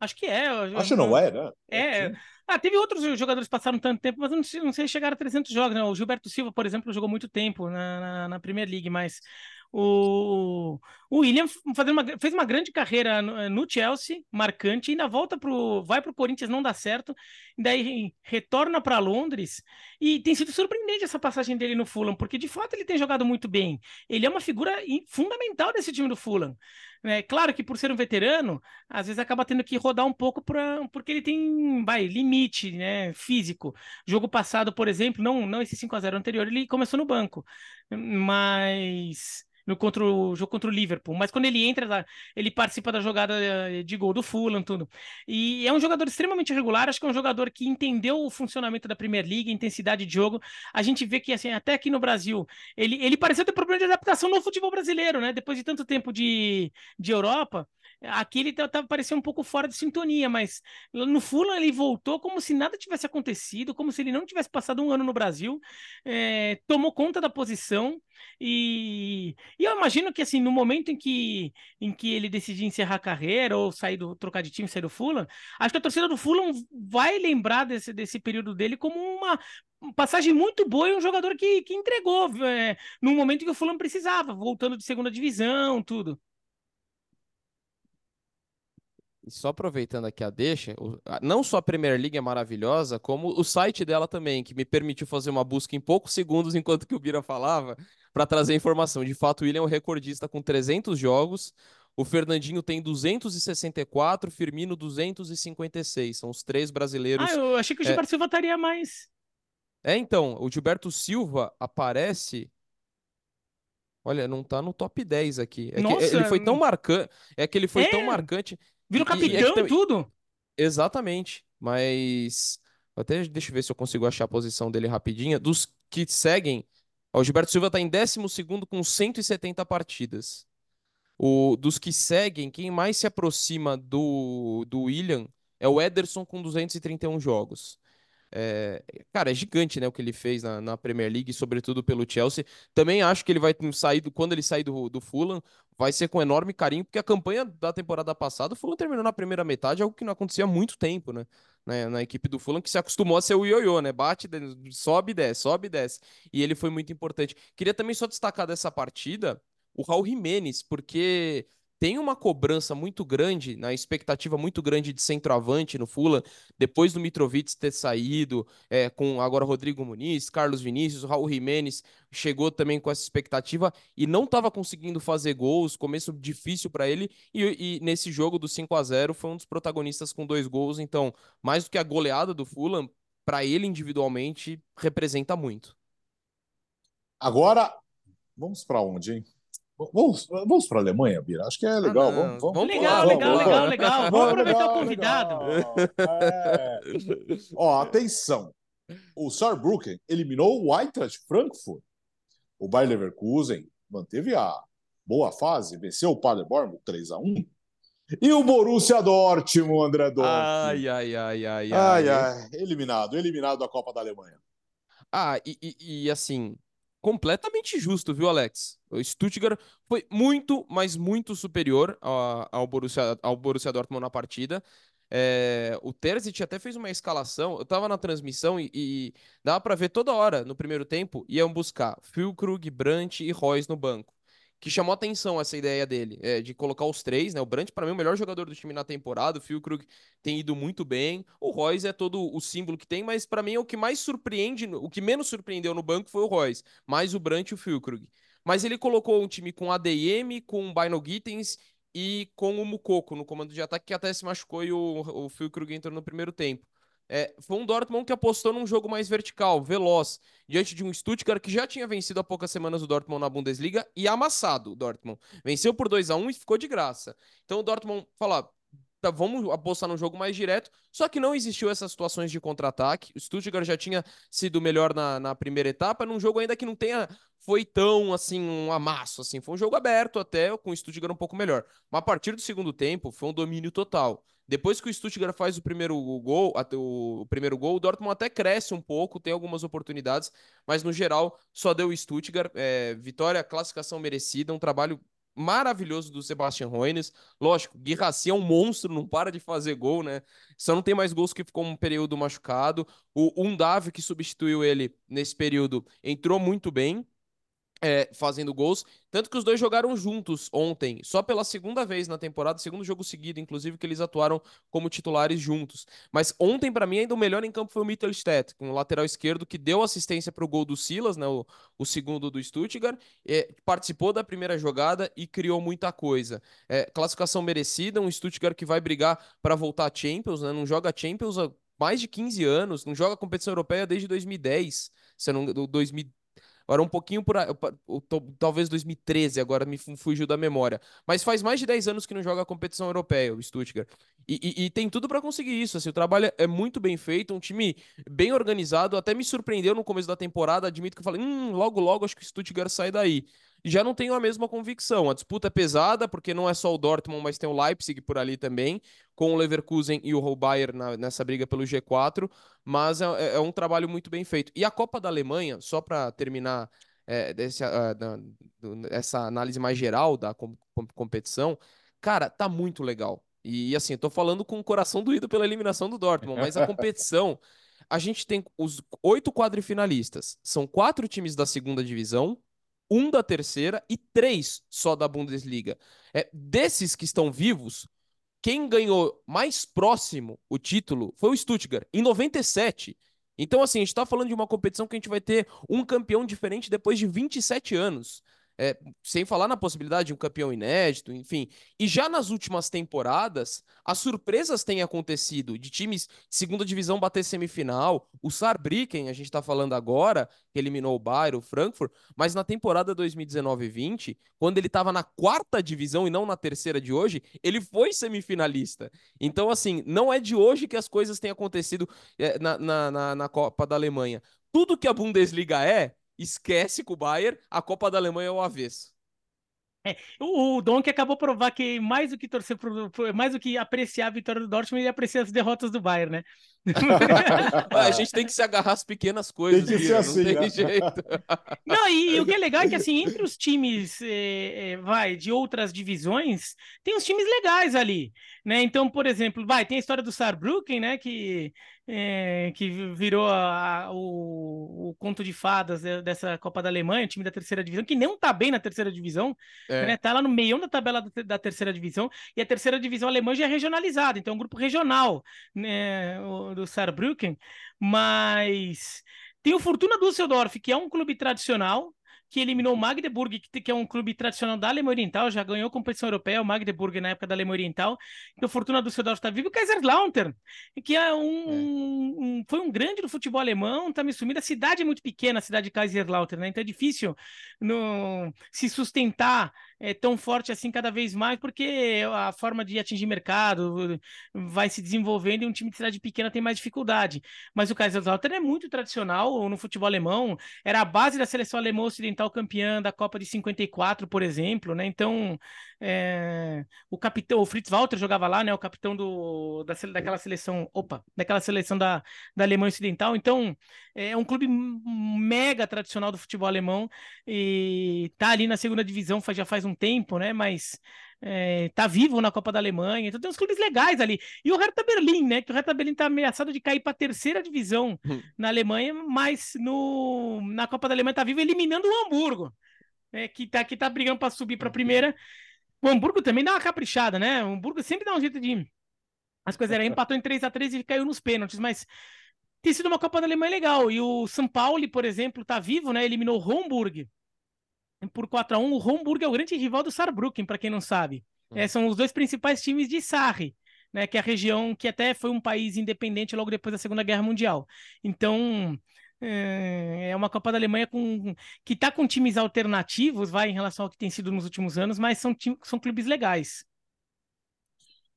Acho que é. Acho que não é, né? É. Ah, teve outros jogadores que passaram tanto tempo, mas não sei, não sei chegar a 300 jogos, né? O Gilberto Silva, por exemplo, jogou muito tempo na, na, na Premier League, mas o, o William uma, fez uma grande carreira no, no, Chelsea, marcante, ainda volta pro, vai para o Corinthians, não dá certo, daí retorna para Londres e tem sido surpreendente essa passagem dele no Fulham, porque de fato ele tem jogado muito bem. Ele é uma figura fundamental desse time do Fulham. É claro que por ser um veterano, às vezes acaba tendo que rodar um pouco pra, porque ele tem vai, limite né, físico. Jogo passado, por exemplo, não, não esse 5 a 0 anterior, ele começou no banco. Mas no contra o jogo contra o Liverpool, mas quando ele entra, ele participa da jogada eh, de gol do Fulham, tudo. E é um jogador extremamente regular, acho que é um jogador que entendeu o funcionamento da Premier League, a intensidade de jogo. A gente vê que assim, até aqui no Brasil, ele, ele pareceu ter problema de adaptação no futebol brasileiro, né? Depois de tanto tempo de, de Europa, Aqui ele tá, tá parecendo um pouco fora de sintonia, mas no Fulham ele voltou como se nada tivesse acontecido, como se ele não tivesse passado um ano no Brasil, é, tomou conta da posição e, e, eu imagino que assim no momento em que, em que ele decidir encerrar a carreira ou sair do trocar de time, sair do Fulham, acho que a torcida do Fulham vai lembrar desse, desse período dele como uma passagem muito boa e um jogador que, que entregou é, no momento que o Fulham precisava, voltando de segunda divisão, tudo. E só aproveitando aqui a deixa, não só a Premier League é maravilhosa, como o site dela também, que me permitiu fazer uma busca em poucos segundos enquanto que o Bira falava, para trazer informação. De fato, o William é um recordista com 300 jogos, o Fernandinho tem 264, Firmino 256. São os três brasileiros. Ah, eu achei que o Gilberto é... Silva estaria mais. É, então, o Gilberto Silva aparece. Olha, não tá no top 10 aqui. É Nossa, que ele foi tão marcante. É que ele foi é... tão marcante. Vira o capitão e, e tudo. Exatamente. Mas. Até deixa eu ver se eu consigo achar a posição dele rapidinho. Dos que seguem, o Gilberto Silva está em 12 com 170 partidas. O, dos que seguem, quem mais se aproxima do, do William é o Ederson com 231 jogos. É, cara, é gigante, né, o que ele fez na, na, Premier League, sobretudo pelo Chelsea. Também acho que ele vai sair, do, quando ele sair do, do Fulham, vai ser com enorme carinho, porque a campanha da temporada passada, o Fulham terminou na primeira metade, algo que não acontecia há muito tempo, né? Na, na equipe do Fulham, que se acostumou a ser o ioiô, né? Bate, sobe e desce, sobe e desce. E ele foi muito importante. Queria também só destacar dessa partida o Raul Jimenez, porque tem uma cobrança muito grande, na expectativa muito grande de centroavante no Fulham, depois do Mitrovic ter saído, é, com agora Rodrigo Muniz, Carlos Vinícius, Raul Jimenez chegou também com essa expectativa e não estava conseguindo fazer gols, começo difícil para ele, e, e, nesse jogo do 5 a 0 foi um dos protagonistas com dois gols, então, mais do que a goleada do Fulham, para ele individualmente, representa muito. Agora, vamos para onde, hein? Vamos, vamos para a Alemanha, Bira? Acho que é legal. Ah, vamos, vamos legal, legal, vamos, legal, legal. Vamos aproveitar o convidado. É. Ó, atenção. O Saarbrücken eliminou o Eintracht Frankfurt. O Bayer Leverkusen manteve a boa fase, venceu o Paderborn 3 a 1 e o Borussia Dortmund, André Dortmund. Ai, ai, ai, ai, ai. ai, ai. Eliminado, eliminado da Copa da Alemanha. Ah, e, e, e assim, completamente justo, viu, Alex? Stuttgart foi muito, mas muito superior ao, Borussia, ao Borussia Dortmund na partida. É, o Terzic até fez uma escalação. Eu tava na transmissão e, e dava para ver toda hora no primeiro tempo. Iam buscar Füllkrug, Brandt e Royce no banco que chamou atenção essa ideia dele, é, de colocar os três, né? O Brandt, para mim, é o melhor jogador do time na temporada. O Füllkrug tem ido muito bem. O Royce é todo o símbolo que tem, mas para mim o que mais surpreende, o que menos surpreendeu no banco foi o Royce, mais o Brandt e o Füllkrug. Mas ele colocou um time com ADM, com Bino Gittens e com o Mukoko no comando de ataque, que até se machucou e o, o Füllkrug entrou no primeiro tempo. É, foi um Dortmund que apostou num jogo mais vertical, veloz, diante de um Stuttgart que já tinha vencido há poucas semanas o Dortmund na Bundesliga e amassado o Dortmund. Venceu por 2 a 1 e ficou de graça. Então o Dortmund falou: tá, vamos apostar num jogo mais direto. Só que não existiu essas situações de contra-ataque. O Stuttgart já tinha sido melhor na, na primeira etapa, num jogo ainda que não tenha foi tão assim um amasso assim. Foi um jogo aberto até com o Stuttgart um pouco melhor. Mas a partir do segundo tempo foi um domínio total. Depois que o Stuttgart faz o primeiro gol, o primeiro gol, o Dortmund até cresce um pouco, tem algumas oportunidades, mas no geral só deu o Stuttgart. É, vitória, classificação merecida, um trabalho maravilhoso do Sebastian Hoeneß. Lógico, Guirassi é um monstro, não para de fazer gol, né? Só não tem mais gols que ficou um período machucado. O Undav, que substituiu ele nesse período, entrou muito bem é, fazendo gols. Tanto que os dois jogaram juntos ontem, só pela segunda vez na temporada, segundo jogo seguido, inclusive, que eles atuaram como titulares juntos. Mas ontem, para mim, ainda o melhor em campo foi o Mittelstedt, com o lateral esquerdo, que deu assistência para o gol do Silas, né, o, o segundo do Stuttgart, é, participou da primeira jogada e criou muita coisa. É, classificação merecida, um Stuttgart que vai brigar para voltar a Champions, né, não joga Champions há mais de 15 anos, não joga competição europeia desde 2010, se não, 2000 Agora um pouquinho por talvez 2013, agora me fugiu da memória. Mas faz mais de 10 anos que não joga a competição europeia, o Stuttgart. E, e, e tem tudo para conseguir isso. Assim, o trabalho é muito bem feito, um time bem organizado. Até me surpreendeu no começo da temporada. Admito que eu falei, hum, logo, logo acho que o Stuttgart sai daí já não tenho a mesma convicção. A disputa é pesada, porque não é só o Dortmund, mas tem o Leipzig por ali também, com o Leverkusen e o Bayern na, nessa briga pelo G4, mas é, é, é, um trabalho muito bem feito. E a Copa da Alemanha, só para terminar é, desse, uh, da, do, essa análise mais geral da com, com, competição, cara, tá muito legal. E assim, tô falando com o coração doído pela eliminação do Dortmund, mas a competição, a gente tem os oito quadrifinalistas. São quatro times da segunda divisão, um da terceira e três só da Bundesliga. É, desses que estão vivos, quem ganhou mais próximo o título foi o Stuttgart, em 97. Então, assim, a gente está falando de uma competição que a gente vai ter um campeão diferente depois de 27 anos. É, sem falar na possibilidade de um campeão inédito, enfim. E já nas últimas temporadas, as surpresas têm acontecido de times de segunda divisão bater semifinal. O Saarbrücken, a gente está falando agora, que eliminou o Bayern, o Frankfurt, mas na temporada 2019-20, quando ele estava na quarta divisão e não na terceira de hoje, ele foi semifinalista. Então, assim, não é de hoje que as coisas têm acontecido é, na, na, na, na Copa da Alemanha. Tudo que a Bundesliga é, esquece com o Bayern, a Copa da Alemanha é o avesso. É, o, Donk acabou provar que mais do que torcer pro, mais do que apreciar a vitória do Dortmund, ele aprecia as derrotas do Bayern, né? a gente tem que se agarrar às pequenas coisas. Tem que ser assim, não tem né? jeito. Não, e, e o que é legal é que assim, entre os times é, é, vai, de outras divisões, tem uns times legais ali, né? Então, por exemplo, vai, tem a história do Saarbrücken, né? Que, é, que virou a, a, o, o, conto de fadas dessa Copa da Alemanha, o time da terceira divisão, que não tá bem na terceira divisão, é. né? Tá lá no meio da tabela da, da, terceira divisão, e a terceira divisão alemã já é regionalizada, então é um grupo regional, né? O, do Saarbrücken, mas tem o Fortuna Düsseldorf, que é um clube tradicional, que eliminou o Magdeburg, que, é um clube tradicional da Alemanha Oriental, já ganhou competição europeia, o Magdeburg na época da Alemanha Oriental. Então, Fortuna Düsseldorf está vivo. O Kaiserslautern, que é um, é. um, foi um grande do futebol alemão, está me sumindo. A cidade é muito pequena, a cidade de Kaiserslautern, né? Então é difícil no, se sustentar é, tão forte assim cada vez mais, porque a forma de atingir mercado vai se desenvolvendo e um time de cidade pequena tem mais dificuldade. Mas o Kaiserslautern é muito tradicional no futebol alemão, era a base da seleção alemã ocidental campeã da Copa de 54, por exemplo, né? Então, é, o capitão, o Fritz Walter jogava lá, né? O capitão do, da, daquela seleção, opa, daquela seleção da, da Alemanha Ocidental. Então, é um clube mega tradicional do futebol alemão e tá ali na segunda divisão faz, já faz um tempo, né? Mas é, tá vivo na Copa da Alemanha, então tem uns clubes legais ali. E o Hertha Berlim, né? Que o Hertha Berlim tá ameaçado de cair para a terceira divisão hum. na Alemanha, mas no, na Copa da Alemanha tá vivo eliminando o Hamburgo, né, que, tá, que tá brigando para subir para a primeira. O Hamburgo também dá uma caprichada, né? O Hamburgo sempre dá um jeito de. As coisas eram, empatou em 3 a 3 e caiu nos pênaltis, mas tem sido uma Copa da Alemanha legal. E o São Paulo, por exemplo, tá vivo, né? Eliminou o Homburg por 4 a 1 O Homburg é o grande rival do Saarbrücken, para quem não sabe. Hum. É, são os dois principais times de Sarre, né? Que é a região que até foi um país independente logo depois da Segunda Guerra Mundial. Então, é, é uma Copa da Alemanha com, que está com times alternativos, vai, em relação ao que tem sido nos últimos anos, mas são, são clubes legais.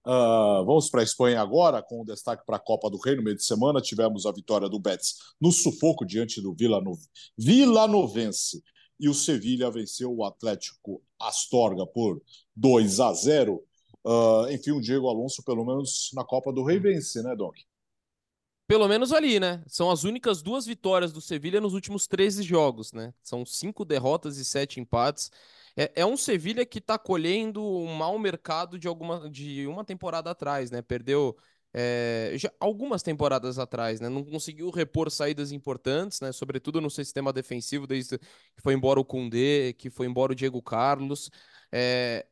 Uh, vamos para a Espanha agora, com destaque para a Copa do Rei. No meio de semana, tivemos a vitória do Betis no sufoco diante do Vila, no... Vila Novense. E o Sevilha venceu o Atlético Astorga por 2 a 0. Uh, ah, enfim, o Diego Alonso, pelo menos na Copa do Rei, vence, né, Doc? Pelo menos ali, né? São as únicas duas vitórias do Sevilha nos últimos 13 jogos, né? São cinco derrotas e sete empates. É, é um Sevilha que está colhendo um mau mercado de, alguma, de uma temporada atrás, né? Perdeu é, já, algumas temporadas atrás, né? Não conseguiu repor saídas importantes, né? Sobretudo no sistema defensivo, desde que foi embora o Koundé, que foi embora o Diego Carlos. É,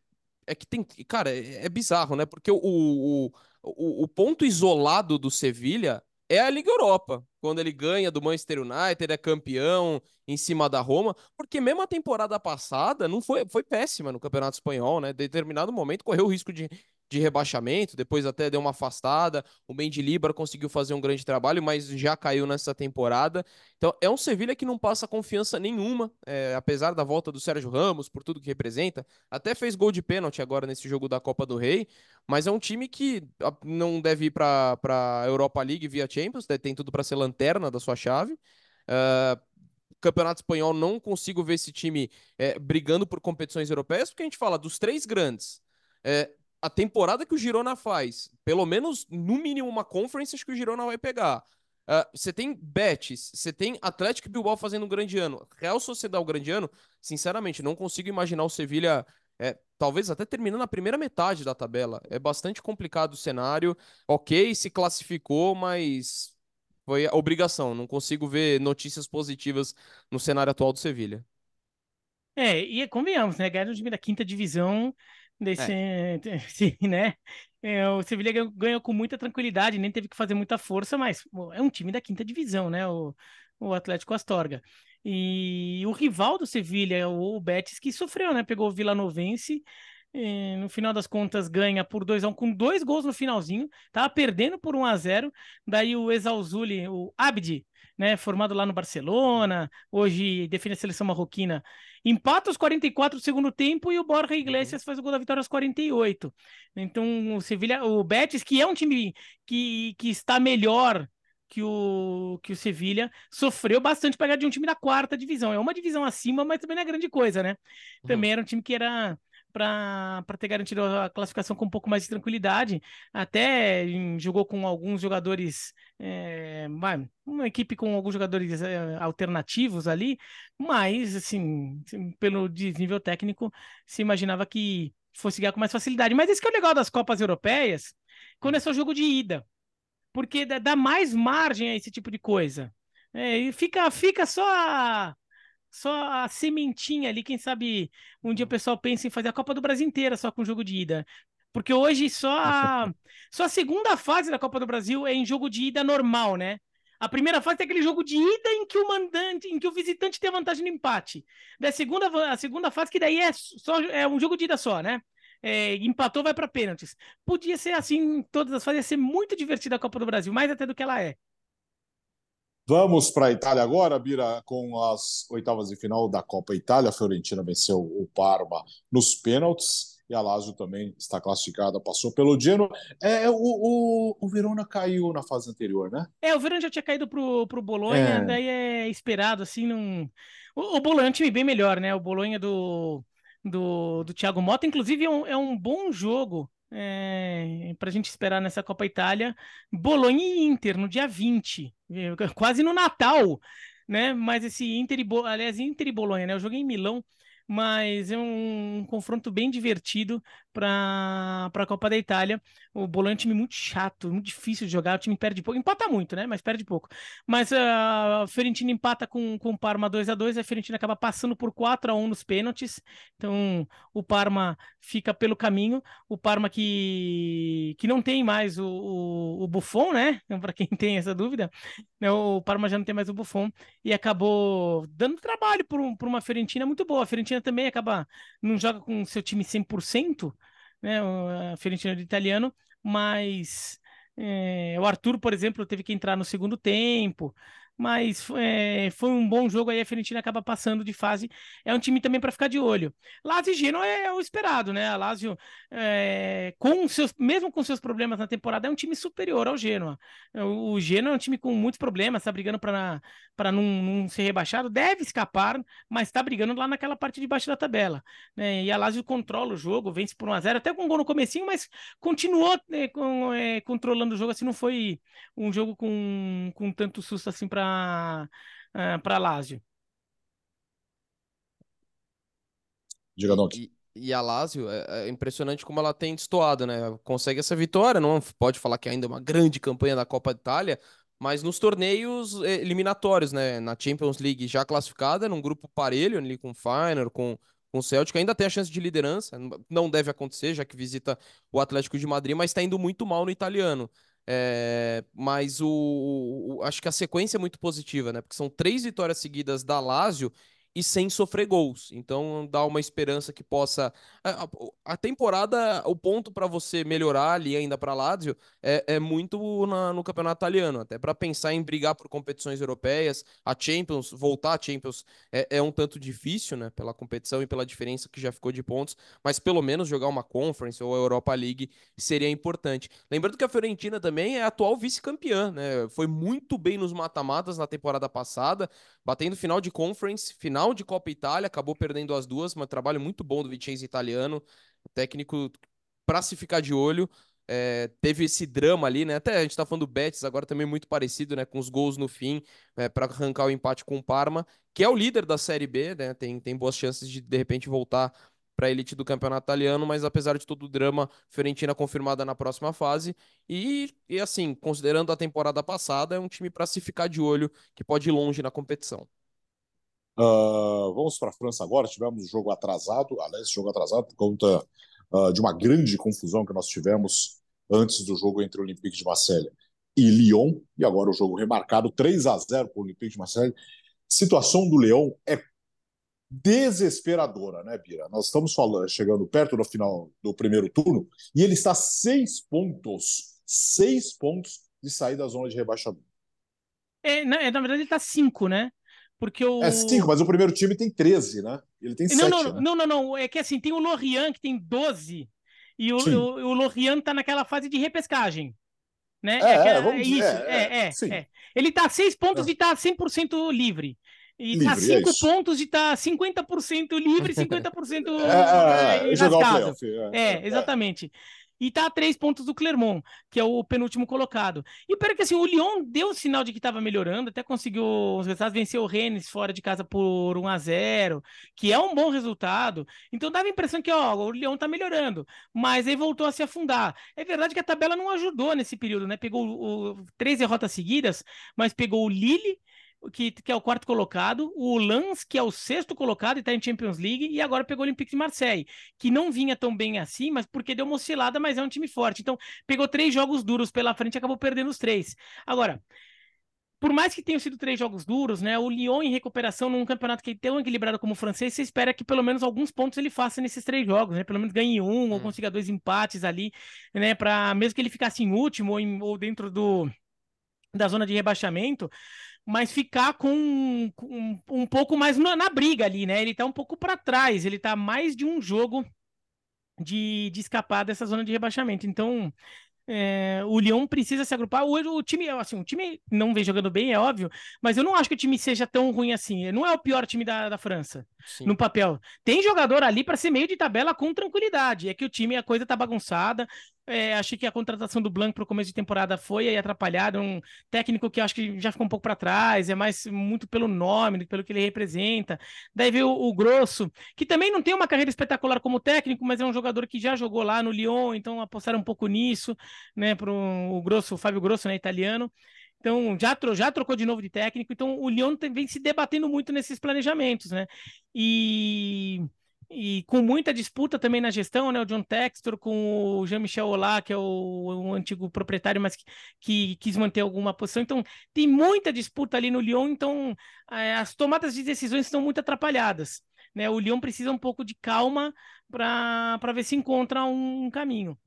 é que tem. Cara, é, é bizarro, né? Porque o, o, o, o ponto isolado do Sevilha é a Liga Europa. Quando ele ganha do Manchester United, é campeão em cima da Roma, porque mesmo a temporada passada não foi, foi péssima no Campeonato Espanhol, né? determinado momento correu o risco de, de rebaixamento, depois até deu uma afastada. O Mendilibar conseguiu fazer um grande trabalho, mas já caiu nessa temporada. Então é um Sevilha que não passa confiança nenhuma, é, apesar da volta do Sérgio Ramos, por tudo que representa. Até fez gol de pênalti agora nesse jogo da Copa do Rei, mas é um time que não deve ir para a Europa League via Champions, né, tem tudo para ser lanterna da sua chave. Uh, Campeonato Espanhol, não consigo ver esse time é, brigando por competições europeias, porque a gente fala dos três grandes. É, a temporada que o Girona faz, pelo menos no mínimo uma conference, que o Girona vai pegar. Uh, você tem Betis, você tem Atlético Bilbao fazendo um grande ano, Real Sociedade um grande ano. Sinceramente, não consigo imaginar o Sevilha, é, talvez até terminando a primeira metade da tabela. É bastante complicado o cenário. Ok, se classificou, mas foi obrigação. Não consigo ver notícias positivas no cenário atual do Sevilha. É, e convenhamos, né? Ganhar o time da quinta divisão desse, é. sim, né? É, o Sevilha ganhou, com muita tranquilidade, nem teve que fazer muita força, mas é um time da quinta divisão, né? O, o Atlético Astorga. E o rival do Sevilha, o Betis, que sofreu, né? Pegou o Vila Novense. No final das contas, ganha por 2 a 1 um, com dois gols no finalzinho. Tava perdendo por 1 um a 0 Daí o Exalzuli, o Abdi, né? Formado lá no Barcelona, hoje defende a seleção marroquina Empata os 44 do segundo tempo e o Borja Iglesias uhum. faz o gol da vitória aos 48. Então, o Sevilha, o Betis, que é um time que, que está melhor que o, que o Sevilha, sofreu bastante para ganhar de um time da quarta divisão. É uma divisão acima, mas também não é grande coisa, né? Uhum. Também era um time que era para ter garantido a classificação com um pouco mais de tranquilidade. Até jogou com alguns jogadores, é, uma equipe com alguns jogadores é, alternativos ali, mas, assim, pelo desnível técnico, se imaginava que fosse ganhar com mais facilidade. Mas esse que é o legal das Copas Europeias, quando é só jogo de ida. Porque dá mais margem a esse tipo de coisa. É, e fica, fica só a, só a sementinha ali. Quem sabe um dia o pessoal pensa em fazer a Copa do Brasil inteira só com jogo de ida. Porque hoje só a, só a segunda fase da Copa do Brasil é em jogo de ida normal, né? A primeira fase é aquele jogo de ida em que o mandante, em que o visitante tem a vantagem no empate. Da segunda, a segunda fase que daí é só é um jogo de ida só, né? É, empatou, vai para pênaltis. Podia ser assim em todas as fases, ia ser muito divertida a Copa do Brasil, mais até do que ela é. Vamos para a Itália agora, Bira, com as oitavas de final da Copa Itália. A Fiorentina venceu o Parma nos pênaltis e a Lazio também está classificada, passou pelo Genoa. É, o, o, o Verona caiu na fase anterior, né? É, o Verona já tinha caído pro, pro Bolonha, é. daí é esperado, assim, num... O, o Bolonha é um time bem melhor, né? O Bolonha do, do, do Thiago Mota, inclusive é um, é um bom jogo é, para a gente esperar nessa Copa Itália, Bolonha e Inter no dia 20, quase no Natal, né? Mas esse Inter e, aliás, Inter e Bolonha, né? Eu joguei em Milão, mas é um, um confronto bem divertido para a Copa da Itália. O Bolonha é um time muito chato, muito difícil de jogar, o time perde pouco, empata muito, né? Mas perde pouco. Mas a uh, Fiorentina empata com, com o Parma 2 a 2 a Fiorentina acaba passando por 4 a 1 nos pênaltis. Então o Parma fica pelo caminho. O Parma que, que não tem mais o, o, o Buffon, né? Para quem tem essa dúvida, né? o Parma já não tem mais o Buffon e acabou dando trabalho para um, uma Fiorentina muito boa. A Fiorentina também acaba não joga com seu time 100%, né, a Fiorentina do italiano, mas é, o Arthur, por exemplo, teve que entrar no segundo tempo mas é, foi um bom jogo aí, a Fiorentina acaba passando de fase, é um time também para ficar de olho. Lazio e Genoa é o esperado, né? A Lazio, é, com seus, mesmo com seus problemas na temporada, é um time superior ao Genoa. O Genoa é um time com muitos problemas, está brigando para não, não ser rebaixado, deve escapar, mas está brigando lá naquela parte de baixo da tabela. Né? E a Lazio controla o jogo, vence por 1x0, até com um gol no comecinho, mas continuou né, com, é, controlando o jogo, assim, não foi um jogo com, com tanto susto assim para para uh, Lazio. Diga, E, e a Lazio, é, é, impressionante como ela tem destoado, né? Consegue essa vitória, não pode falar que ainda é uma grande campanha da Copa Itália, mas nos torneios é, eliminatórios, né? Na Champions League já classificada, num grupo parelho ali com o Feyenoord, com, com o Celtic, ainda tem a chance de liderança, não deve acontecer, já que visita o Atlético de Madrid, mas está indo muito mal no italiano. É, mas o, o, acho que a sequência é muito positiva, né? Porque são três vitórias seguidas da Lazio e sem sofrer gols. Então dá uma esperança que possa. A, a temporada, o ponto para você melhorar ali ainda para Lazio é, é muito na, no campeonato italiano, até para pensar em brigar por competições europeias. A Champions, voltar à Champions é, é, um tanto difícil, né? Pela competição e pela diferença que já ficou de pontos, mas pelo menos jogar uma Conference ou a Europa League seria importante. Lembrando que a Fiorentina também é atual vice-campeã, né? Foi muito bem nos mata-matas na temporada passada, batendo final de Conference, final de Copa Itália, acabou perdendo as duas, mas trabalho muito bom do Vincenzo italiano, técnico para se ficar de olho. É, teve esse drama ali, né? Até a gente tá falando do Betis agora também muito parecido, né? Com os gols no fim, é, para arrancar o empate com o Parma, que é o líder da Série B, né? Tem, tem boas chances de de repente voltar para a elite do campeonato italiano, mas apesar de todo o drama, Fiorentina confirmada na próxima fase. E, e assim, considerando a temporada passada, é um time para se ficar de olho que pode ir longe na competição. Uh, vamos para a França agora. Tivemos um jogo atrasado, aliás, jogo atrasado por conta uh, de uma grande confusão que nós tivemos antes do jogo entre o Olympique de Marseille e Lyon. E agora o jogo remarcado 3 a 0 para o Olympique de Marseille. Situação do Lyon é desesperadora, né, Bira? Nós estamos falando, chegando perto do final do primeiro turno e ele está seis pontos, seis pontos de sair da zona de rebaixamento. É, na, na verdade, ele está cinco, né? Porque o. É cinco, mas o primeiro time tem 13, né? Ele tem não, 7. Não, né? não, não, não. É que assim, tem o Lorient que tem 12. E o, o, o Lorient tá naquela fase de repescagem. Né? É, é, é, vamos é isso. É, é, é, é, Ele tá a 6 pontos é. de estar tá 100% livre. E tá Livre, é cinco isso. pontos de estar tá 50% livre e 50% É, é, é, jogar playoff. É, É, exatamente. E tá a três pontos do Clermont, que é o penúltimo colocado. E pera que assim, o Lyon deu sinal de que estava melhorando, até conseguiu os resultados, venceu o Rennes fora de casa por 1 a 0 que é um bom resultado. Então dava a impressão que ó, o Lyon tá melhorando, mas aí voltou a se afundar. É verdade que a tabela não ajudou nesse período, né? Pegou o, três derrotas seguidas, mas pegou o Lille, que, que, é o quarto colocado, o Lens, que é o sexto colocado e está em Champions League, e agora pegou o Olympique de Marseille, que não vinha tão bem assim, mas porque deu uma oscilada, mas é um time forte. Então, pegou três jogos duros pela frente e acabou perdendo os três. Agora, por mais que tenham sido três jogos duros, né? O Lyon em recuperação num campeonato que é tão equilibrado como o francês, você espera que pelo menos alguns pontos ele faça nesses três jogos, né? Pelo menos ganhe um hum. ou consiga dois empates ali, né? Para mesmo que ele ficasse em último ou, em, ou dentro do da zona de rebaixamento, mas ficar com, com um pouco mais na, na, briga ali, né? Ele tá um pouco para trás, ele tá mais de um jogo de, de escapar dessa zona de rebaixamento. Então, é, o Lyon precisa se agrupar. Hoje o time, assim, o time não vem jogando bem, é óbvio, mas eu não acho que o time seja tão ruim assim. Não é o pior time da, da França Sim. no papel. Tem jogador ali para ser meio de tabela com tranquilidade. É que o time, a coisa tá bagunçada. É, achei que a contratação do Blanc para o começo de temporada foi aí atrapalhada. Um técnico que eu acho que já ficou um pouco para trás, é mais muito pelo nome, pelo que ele representa. Daí veio o, Grosso, que também não tem uma carreira espetacular como técnico, mas é um jogador que já jogou lá no Lyon, então apostaram um pouco nisso, né? Para o Grosso, o Fábio Grosso, né, italiano. Então, já, tro já trocou de novo de técnico. Então, o Lyon vem se debatendo muito nesses planejamentos, né? E e com muita disputa também na gestão, né? O John Textor com o Jean-Michel Olá, que é o, o, antigo proprietário, mas que, que, quis manter alguma posição. Então, tem muita disputa ali no Lyon, então é, as tomadas de decisões estão muito atrapalhadas. Né? O Lyon precisa um pouco de calma para ver se encontra um, um caminho.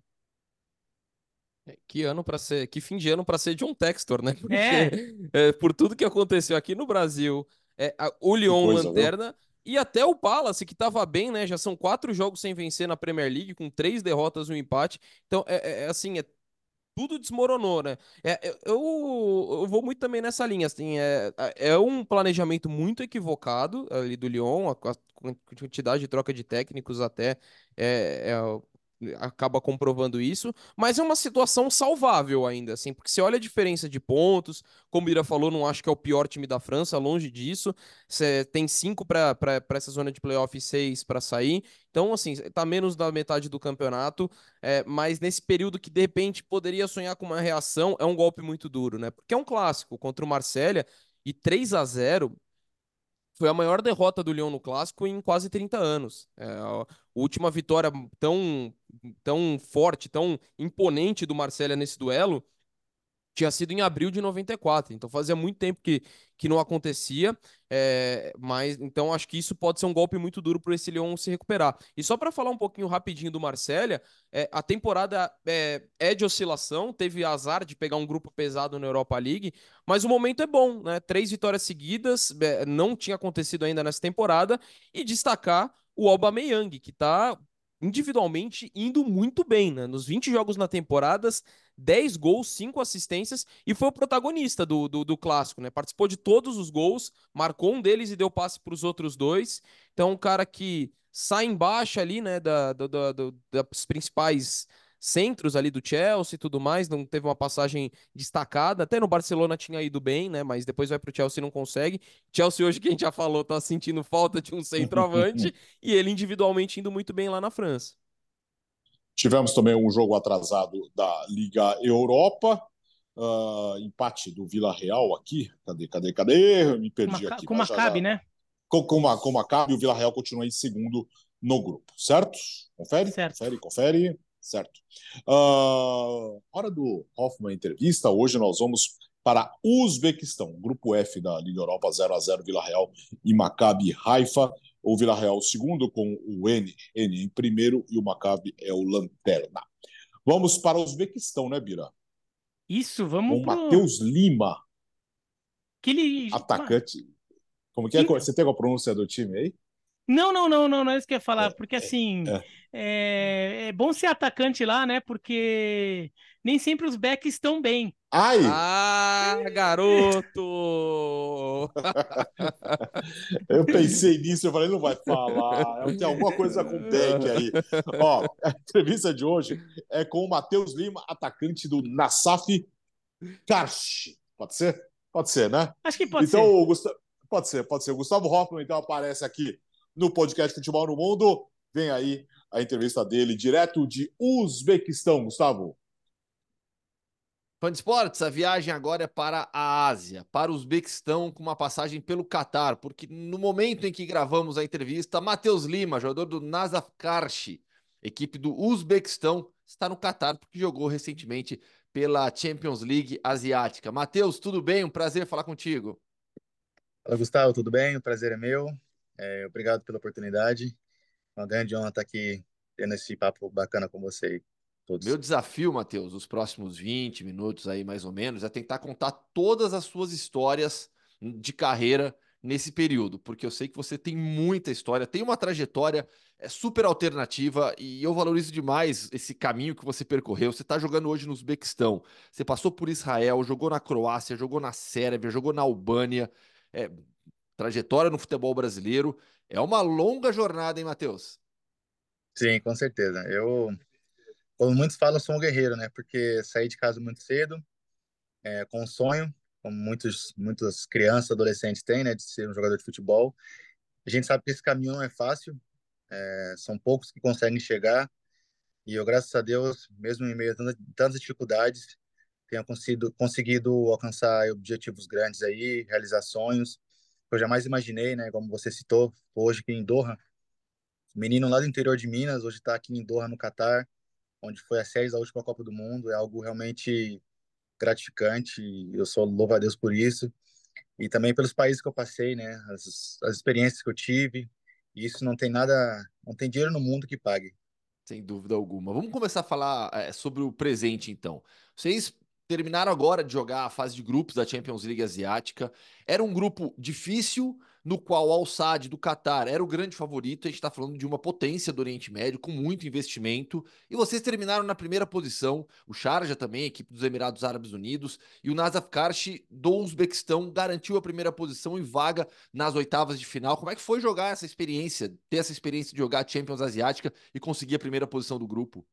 É, que ano para ser, que fim de ano para ser John Textor, né? Porque é. É, por tudo que aconteceu aqui no Brasil, é, a, o Lyon lanterna, viu? E até o Palace, que estava bem, né? Já são quatro jogos sem vencer na Premier League, com três derrotas e um empate. Então, é, é, é assim, é tudo desmoronou, né? É, eu, eu vou muito também nessa linha, assim, é, é um planejamento muito equivocado ali do Lyon, a, a quantidade de troca de técnicos até é, é acaba comprovando isso, mas é uma situação salvável ainda, assim, porque você olha a diferença de pontos, como o Ira falou, não acho que é o pior time da França, longe disso, você tem cinco para essa zona de playoff e seis para sair, então, assim, tá menos da metade do campeonato, é, mas nesse período que de repente poderia sonhar com uma reação, é um golpe muito duro, né? Porque é um clássico contra o Marselha e 3 a 0 foi a maior derrota do Lyon no clássico em quase 30 anos. É, a última vitória tão, tão forte, tão imponente do Marcelo nesse duelo tinha sido em abril de 94, então fazia muito tempo que, que não acontecia, é, mas então acho que isso pode ser um golpe muito duro para esse Leão se recuperar. E só para falar um pouquinho rapidinho do Marcélia, é, a temporada é, é, de oscilação, teve azar de pegar um grupo pesado na Europa League, mas o momento é bom, né? Três vitórias seguidas, é, não tinha acontecido ainda nessa temporada, e destacar o Aubameyang, que está individualmente indo muito bem, né? Nos 20 jogos na temporada, 10 gols, 5 assistências e foi o protagonista do, do, do, clássico, né? Participou de todos os gols, marcou um deles e deu passe para os outros dois. Então, um cara que sai embaixo ali, né, da, da, da, das principais centros ali do Chelsea e tudo mais, não teve uma passagem destacada. Até no Barcelona tinha ido bem, né? Mas depois vai pro Chelsea e não consegue. Chelsea hoje, que a gente já falou, tá sentindo falta de um centroavante e ele individualmente indo muito bem lá na França. Tivemos também um jogo atrasado da Liga Europa. Uh, empate do Vila Real aqui. Cadê, cadê, cadê? Me perdi com aqui. Com Maccabi, né? Com, com, com Maccabi, o Vila Real continua em segundo no grupo, certo? Confere? Certo. Confere, confere. Certo. Uh, hora do Hoffman entrevista. Hoje nós vamos para Uzbequistão, grupo F da Liga Europa 0 a 0 Vila Real e Maccabi Haifa. O Vila Real segundo com o N, N em primeiro e o Maccabi é o lanterna. Vamos para o Uzbequistão, né, Bira? Isso, vamos com pro... Matheus Lima. Aquele atacante. Como que é? Você tem a pronúncia do time aí? Não, não, não, não, não é isso que eu ia falar, é, porque é, assim, é. É, é, bom ser atacante lá, né? Porque nem sempre os backs estão bem. Ai! Ah, garoto! eu pensei nisso, eu falei, não vai falar. Tem alguma coisa com Beck aí. Ó, a entrevista de hoje é com o Matheus Lima, atacante do Nassaf Karsh. Pode ser? Pode ser, né? Acho que pode então, ser. O Gustavo... Pode ser, pode ser. O Gustavo Hoffman, então, aparece aqui no podcast Futebol no Mundo. Vem aí a entrevista dele, direto de Uzbequistão, Gustavo. Fã de esportes, a viagem agora é para a Ásia, para o Uzbequistão, com uma passagem pelo Catar, porque no momento em que gravamos a entrevista, Matheus Lima, jogador do Nazaf Karshi, equipe do Uzbequistão, está no Catar, porque jogou recentemente pela Champions League Asiática. Matheus, tudo bem? Um prazer falar contigo. Fala, Gustavo, tudo bem? O prazer é meu. É, obrigado pela oportunidade. Uma grande honra estar aqui tendo esse papo bacana com você todos. Meu desafio, Matheus, os próximos 20 minutos aí, mais ou menos, é tentar contar todas as suas histórias de carreira nesse período, porque eu sei que você tem muita história, tem uma trajetória é super alternativa e eu valorizo demais esse caminho que você percorreu. Você está jogando hoje no Uzbequistão, você passou por Israel, jogou na Croácia, jogou na Sérvia, jogou na Albânia. É, trajetória no futebol brasileiro. É uma longa jornada, hein, Matheus? Sim, com certeza. Eu como muitos falam, sou um guerreiro, né? Porque saí de casa muito cedo, é, com um sonho, como muitos, muitas crianças, adolescentes têm, né? De ser um jogador de futebol. A gente sabe que esse caminho não é fácil, é, são poucos que conseguem chegar. E eu, graças a Deus, mesmo em meio a tantas, dificuldades, tenho conseguido, conseguido alcançar objetivos grandes aí, realizar sonhos que eu jamais imaginei, né? Como você citou, hoje aqui em Doha, menino lá do interior de Minas, hoje está aqui em Doha, no Catar, onde foi a sede da última Copa do Mundo. É algo realmente gratificante. Eu sou louvo a Deus por isso. E também pelos países que eu passei, né? As, as experiências que eu tive. E isso não tem nada, não tem dinheiro no mundo que pague. Sem dúvida alguma. Vamos começar a falar é, sobre o presente, então. Vocês terminaram agora de jogar a fase de grupos da Champions League Asiática. Era um grupo difícil, no qual o Al-Sadd do Qatar era o grande favorito. A gente está falando de uma potência do Oriente Médio com muito investimento. E vocês terminaram na primeira posição. O Sharjah também, equipe dos Emirados Árabes Unidos. E o Nazaf Karshi do Uzbequistão garantiu a primeira posição e vaga nas oitavas de final. Como é que foi jogar essa experiência, ter essa experiência de jogar a Champions Asiática e conseguir a primeira posição do grupo?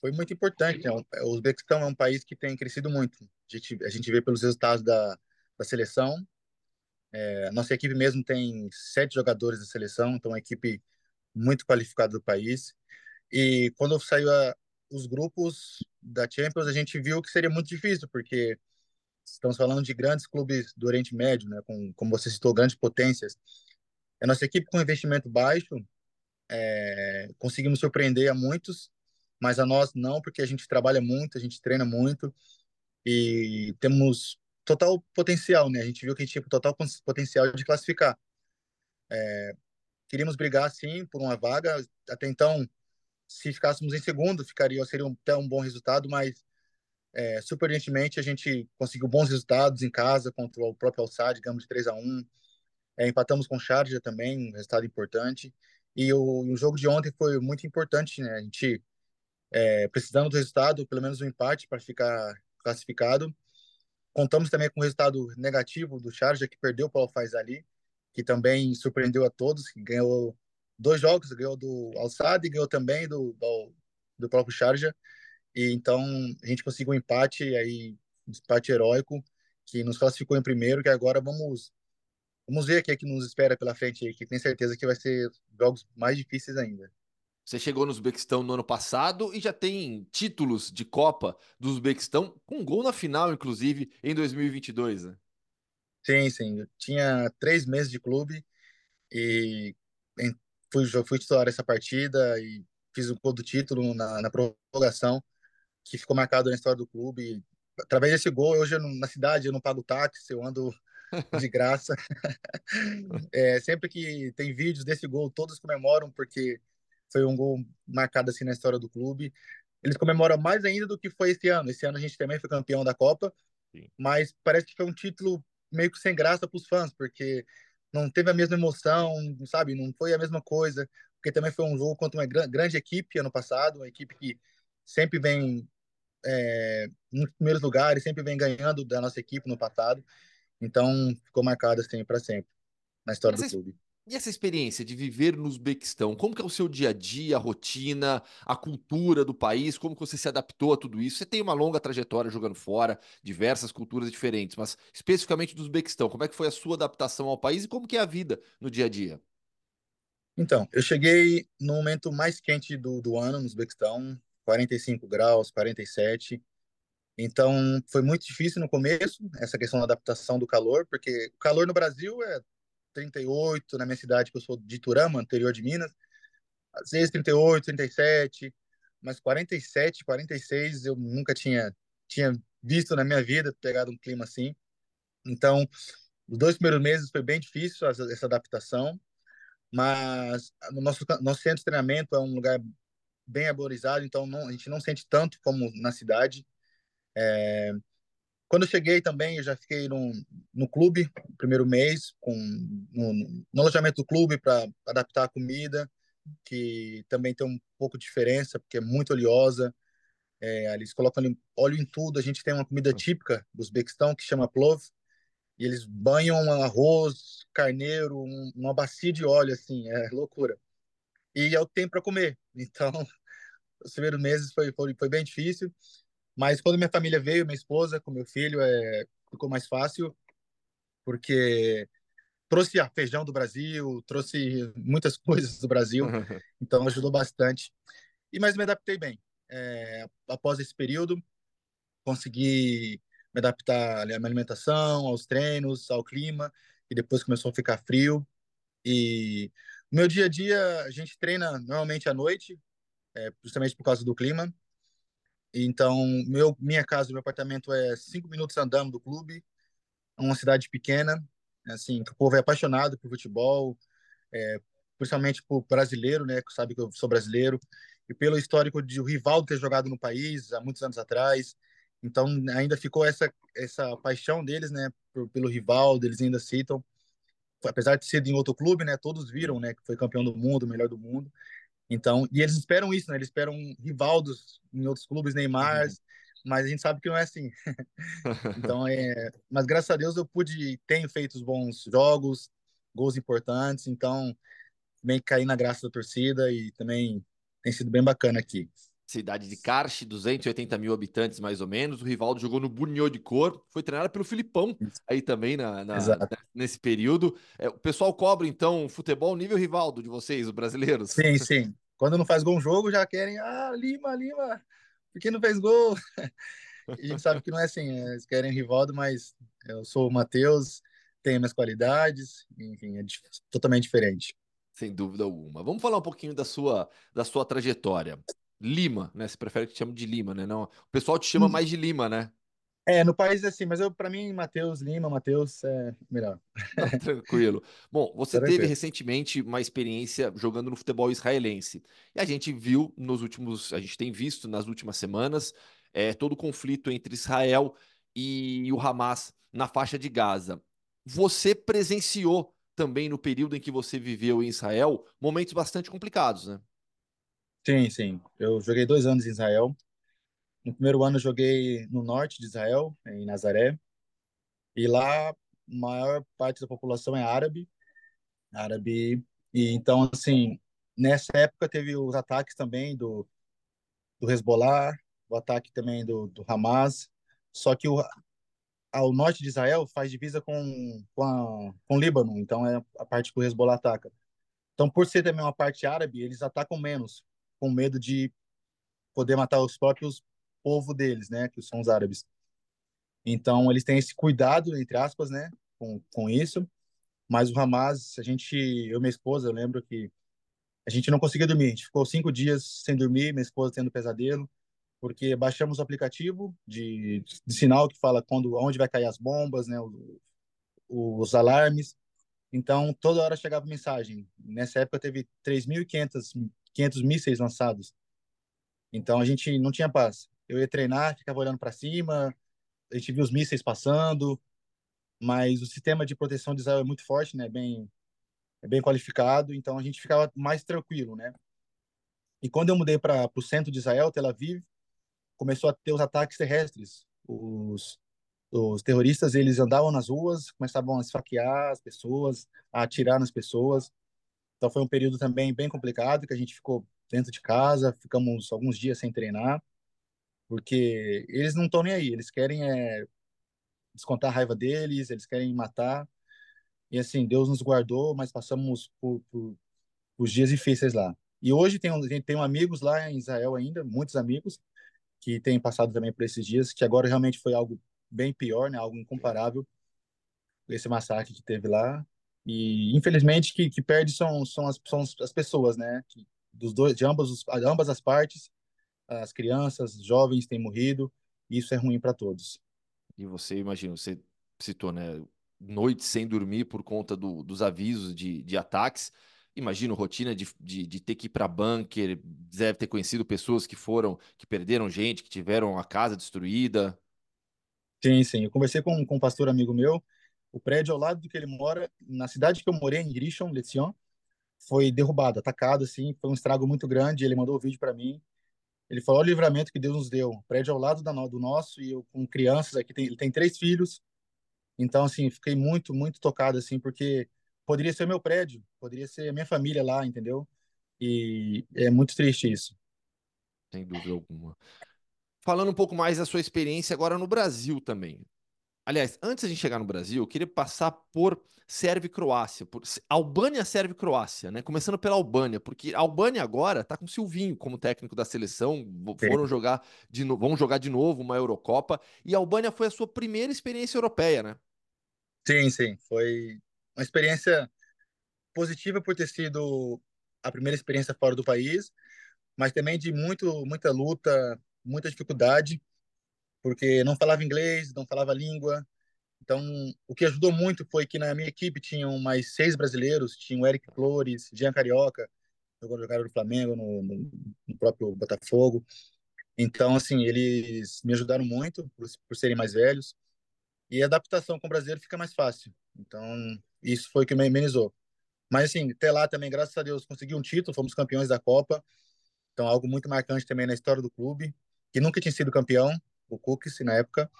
Foi muito importante. Né? O Uzbequistão é um país que tem crescido muito. A gente, a gente vê pelos resultados da, da seleção é, nossa equipe mesmo tem sete jogadores da seleção, então é uma equipe muito qualificada do país. E quando saiu a, os grupos da Champions, a gente viu que seria muito difícil, porque estamos falando de grandes clubes do Oriente Médio, né, com, como você citou, grandes potências. A nossa equipe com investimento baixo, é, conseguimos surpreender a muitos, mas a nós não, porque a gente trabalha muito, a gente treina muito e temos total potencial, né? A gente viu que tinha total potencial de classificar. É, queríamos brigar, sim, por uma vaga. Até então, se ficássemos em segundo, ficaria seria até um bom resultado, mas é, surpreendentemente a gente conseguiu bons resultados em casa contra o próprio Alçad, digamos de 3 a 1 é, empatamos com o Charger também, um resultado importante. E o, o, jogo de ontem foi muito importante, né? A gente é, precisando do resultado, pelo menos um empate para ficar classificado. Contamos também com o resultado negativo do Charger, que perdeu para o ali, que também surpreendeu a todos, que ganhou dois jogos, ganhou do Alçada e ganhou também do, do, do próprio Charger. E então a gente conseguiu um empate, aí, um empate heróico, que nos classificou em primeiro, que agora vamos vamos ver o que é que nos espera pela frente aí, que tenho certeza que vai ser jogos mais difíceis ainda. Você chegou no Uzbequistão no ano passado e já tem títulos de Copa do Uzbequistão, com gol na final, inclusive, em 2022, né? Sim, sim. Eu tinha três meses de clube e fui, fui titular essa partida e fiz o gol do título na, na prorrogação, que ficou marcado na história do clube. Através desse gol, hoje na cidade eu não pago táxi, eu ando de graça. é, sempre que tem vídeos desse gol, todos comemoram, porque foi um gol marcado assim na história do clube. Eles comemoram mais ainda do que foi esse ano. Esse ano a gente também foi campeão da Copa, Sim. mas parece que foi um título meio que sem graça para os fãs, porque não teve a mesma emoção, sabe? Não foi a mesma coisa, porque também foi um jogo contra uma grande equipe ano passado, uma equipe que sempre vem é, nos primeiros lugares, sempre vem ganhando da nossa equipe no passado. Então, ficou marcado assim para sempre na história do clube. E essa experiência de viver no Uzbequistão, como que é o seu dia a dia, a rotina, a cultura do país, como que você se adaptou a tudo isso? Você tem uma longa trajetória jogando fora, diversas culturas diferentes, mas especificamente do Uzbequistão, como é que foi a sua adaptação ao país e como que é a vida no dia a dia? Então, eu cheguei no momento mais quente do, do ano no Uzbequistão, 45 graus, 47. Então, foi muito difícil no começo, essa questão da adaptação do calor, porque o calor no Brasil é 38, na minha cidade, que eu sou de Turama, interior de Minas, às vezes 38, 37, mas 47, 46 eu nunca tinha, tinha visto na minha vida, pegado um clima assim. Então, os dois primeiros meses foi bem difícil essa, essa adaptação, mas no nosso, nosso centro de treinamento é um lugar bem arborizado, então não, a gente não sente tanto como na cidade. É, quando eu cheguei também, eu já fiquei no, no clube, primeiro mês, com, no, no alojamento do clube para adaptar a comida, que também tem um pouco de diferença, porque é muito oleosa. É, eles colocam óleo em tudo. A gente tem uma comida típica do Uzbequistão que chama plov, e eles banham arroz, carneiro, um, uma bacia de óleo, assim, é loucura. E é o tempo para comer. Então, os primeiros meses foi, foi, foi bem difícil. Mas quando minha família veio, minha esposa com meu filho, é, ficou mais fácil, porque trouxe a feijão do Brasil, trouxe muitas coisas do Brasil, então ajudou bastante. E mas me adaptei bem. É, após esse período, consegui me adaptar à minha alimentação, aos treinos, ao clima, e depois começou a ficar frio. E no meu dia a dia, a gente treina normalmente à noite, é, justamente por causa do clima. Então, meu, minha casa, meu apartamento é cinco minutos andando do clube, uma cidade pequena, assim, o povo é apaixonado por futebol, é, principalmente por brasileiro, né, que sabe que eu sou brasileiro, e pelo histórico de o Rivaldo ter jogado no país há muitos anos atrás. Então, ainda ficou essa essa paixão deles, né, por, pelo Rivaldo, eles ainda citam, apesar de ser em outro clube, né, todos viram, né, que foi campeão do mundo, melhor do mundo. Então, e eles esperam isso, né? Eles esperam Rivaldos em outros clubes, Neymar, uhum. mas a gente sabe que não é assim. então, é, mas graças a Deus eu pude tenho feito os bons jogos, gols importantes, então bem cair na graça da torcida e também tem sido bem bacana aqui. Cidade de Karch, 280 mil habitantes mais ou menos. O Rivaldo jogou no Bunho de Cor, foi treinado pelo Filipão aí também na, na nesse período. É, o pessoal cobra então futebol nível Rivaldo de vocês, os brasileiros? Sim, sim. Quando não faz gol um jogo, já querem, ah, Lima, Lima, por que não fez gol? a gente sabe que não é assim, é, eles querem Rivaldo, mas eu sou o Matheus, tenho minhas qualidades, enfim, é totalmente diferente. Sem dúvida alguma. Vamos falar um pouquinho da sua, da sua trajetória. Lima, né? Você prefere que te chame de Lima, né? Não, o pessoal te chama hum. mais de Lima, né? É, no país é assim, mas eu para mim Matheus Lima, Matheus é melhor. tranquilo. Bom, você teve recentemente uma experiência jogando no futebol israelense. E a gente viu nos últimos, a gente tem visto nas últimas semanas é, todo o conflito entre Israel e o Hamas na faixa de Gaza. Você presenciou também no período em que você viveu em Israel momentos bastante complicados, né? Sim, sim. Eu joguei dois anos em Israel. No primeiro ano eu joguei no norte de Israel, em Nazaré. E lá a maior parte da população é árabe. Árabe. E então, assim, nessa época teve os ataques também do, do Hezbollah, o ataque também do, do Hamas. Só que o, ao norte de Israel faz divisa com, com, a, com o Líbano, então é a parte que o Hezbollah ataca. Então, por ser também uma parte árabe, eles atacam menos, com medo de poder matar os próprios povo deles, né, que são os árabes. Então, eles têm esse cuidado, entre aspas, né, com, com isso. Mas o Hamas, a gente, eu e minha esposa, eu lembro que a gente não conseguia dormir. A gente ficou cinco dias sem dormir, minha esposa tendo pesadelo, porque baixamos o aplicativo de, de sinal que fala quando, onde vai cair as bombas, né, os, alarmes. Então, toda hora chegava mensagem. Nessa época teve 3.500 500 mísseis lançados. Então a gente não tinha paz. Eu ia treinar, ficava olhando para cima, a gente viu os mísseis passando, mas o sistema de proteção de Israel é muito forte, né? Bem, é bem qualificado, então a gente ficava mais tranquilo, né? E quando eu mudei para o centro de Israel, Tel Aviv, começou a ter os ataques terrestres. Os, os terroristas, eles andavam nas ruas, começavam a esfaquear as pessoas, a atirar nas pessoas. Então foi um período também bem complicado, que a gente ficou dentro de casa, ficamos alguns dias sem treinar, porque eles não estão nem aí, eles querem é, descontar a raiva deles, eles querem matar. E assim, Deus nos guardou, mas passamos por, por, dias difíceis lá. E hoje tem, tem amigos lá em Israel ainda, muitos amigos, que têm passado também por esses dias, que agora realmente foi algo bem pior, né? Algo incomparável esse massacre que teve lá. E infelizmente que, que perde são, são, as, são as pessoas, né? Que, dos dois, de ambas, ambas as partes, as crianças, os jovens têm morrido. E isso é ruim para todos. E você, imagina, você citou, né? Noites sem dormir por conta do, dos avisos de, de ataques. Imagino rotina de, de, de ter que ir para bunker, deve ter conhecido pessoas que foram, que perderam gente, que tiveram a casa destruída. Sim, sim. Eu conversei com, com um pastor amigo meu. O prédio ao lado do que ele mora, na cidade que eu morei, em Grishon, Lezion, foi derrubado, atacado, assim. Foi um estrago muito grande. Ele mandou o vídeo para mim. Ele falou: o livramento que Deus nos deu. O prédio ao lado da, do nosso, e eu com crianças aqui. Tem, ele tem três filhos. Então, assim, fiquei muito, muito tocado, assim, porque poderia ser meu prédio, poderia ser a minha família lá, entendeu? E é muito triste isso. Sem dúvida alguma. Falando um pouco mais da sua experiência agora no Brasil também. Aliás, antes de a gente chegar no Brasil, eu queria passar por Sérvia e Croácia, por Albânia, Sérvia e Croácia, né? Começando pela Albânia, porque a Albânia agora tá com Silvinho como técnico da seleção, foram Sim. jogar de no... vão jogar de novo uma Eurocopa, e a Albânia foi a sua primeira experiência europeia, né? Sim, sim, foi uma experiência positiva por ter sido a primeira experiência fora do país, mas também de muito muita luta, muita dificuldade porque não falava inglês, não falava língua. Então, o que ajudou muito foi que na minha equipe tinham mais seis brasileiros, tinha o Eric Flores, Jean Carioca, jogaram no Flamengo, no, no, no, próprio Botafogo. Então, assim, eles me ajudaram muito por, por serem mais velhos. E a adaptação com o brasileiro fica mais fácil. Então, isso foi o que me amenizou. Mas, assim, até lá também, graças a Deus, consegui um título, fomos campeões da Copa. Então, algo muito marcante também na história do clube, que nunca tinha sido campeão o Cookies na época.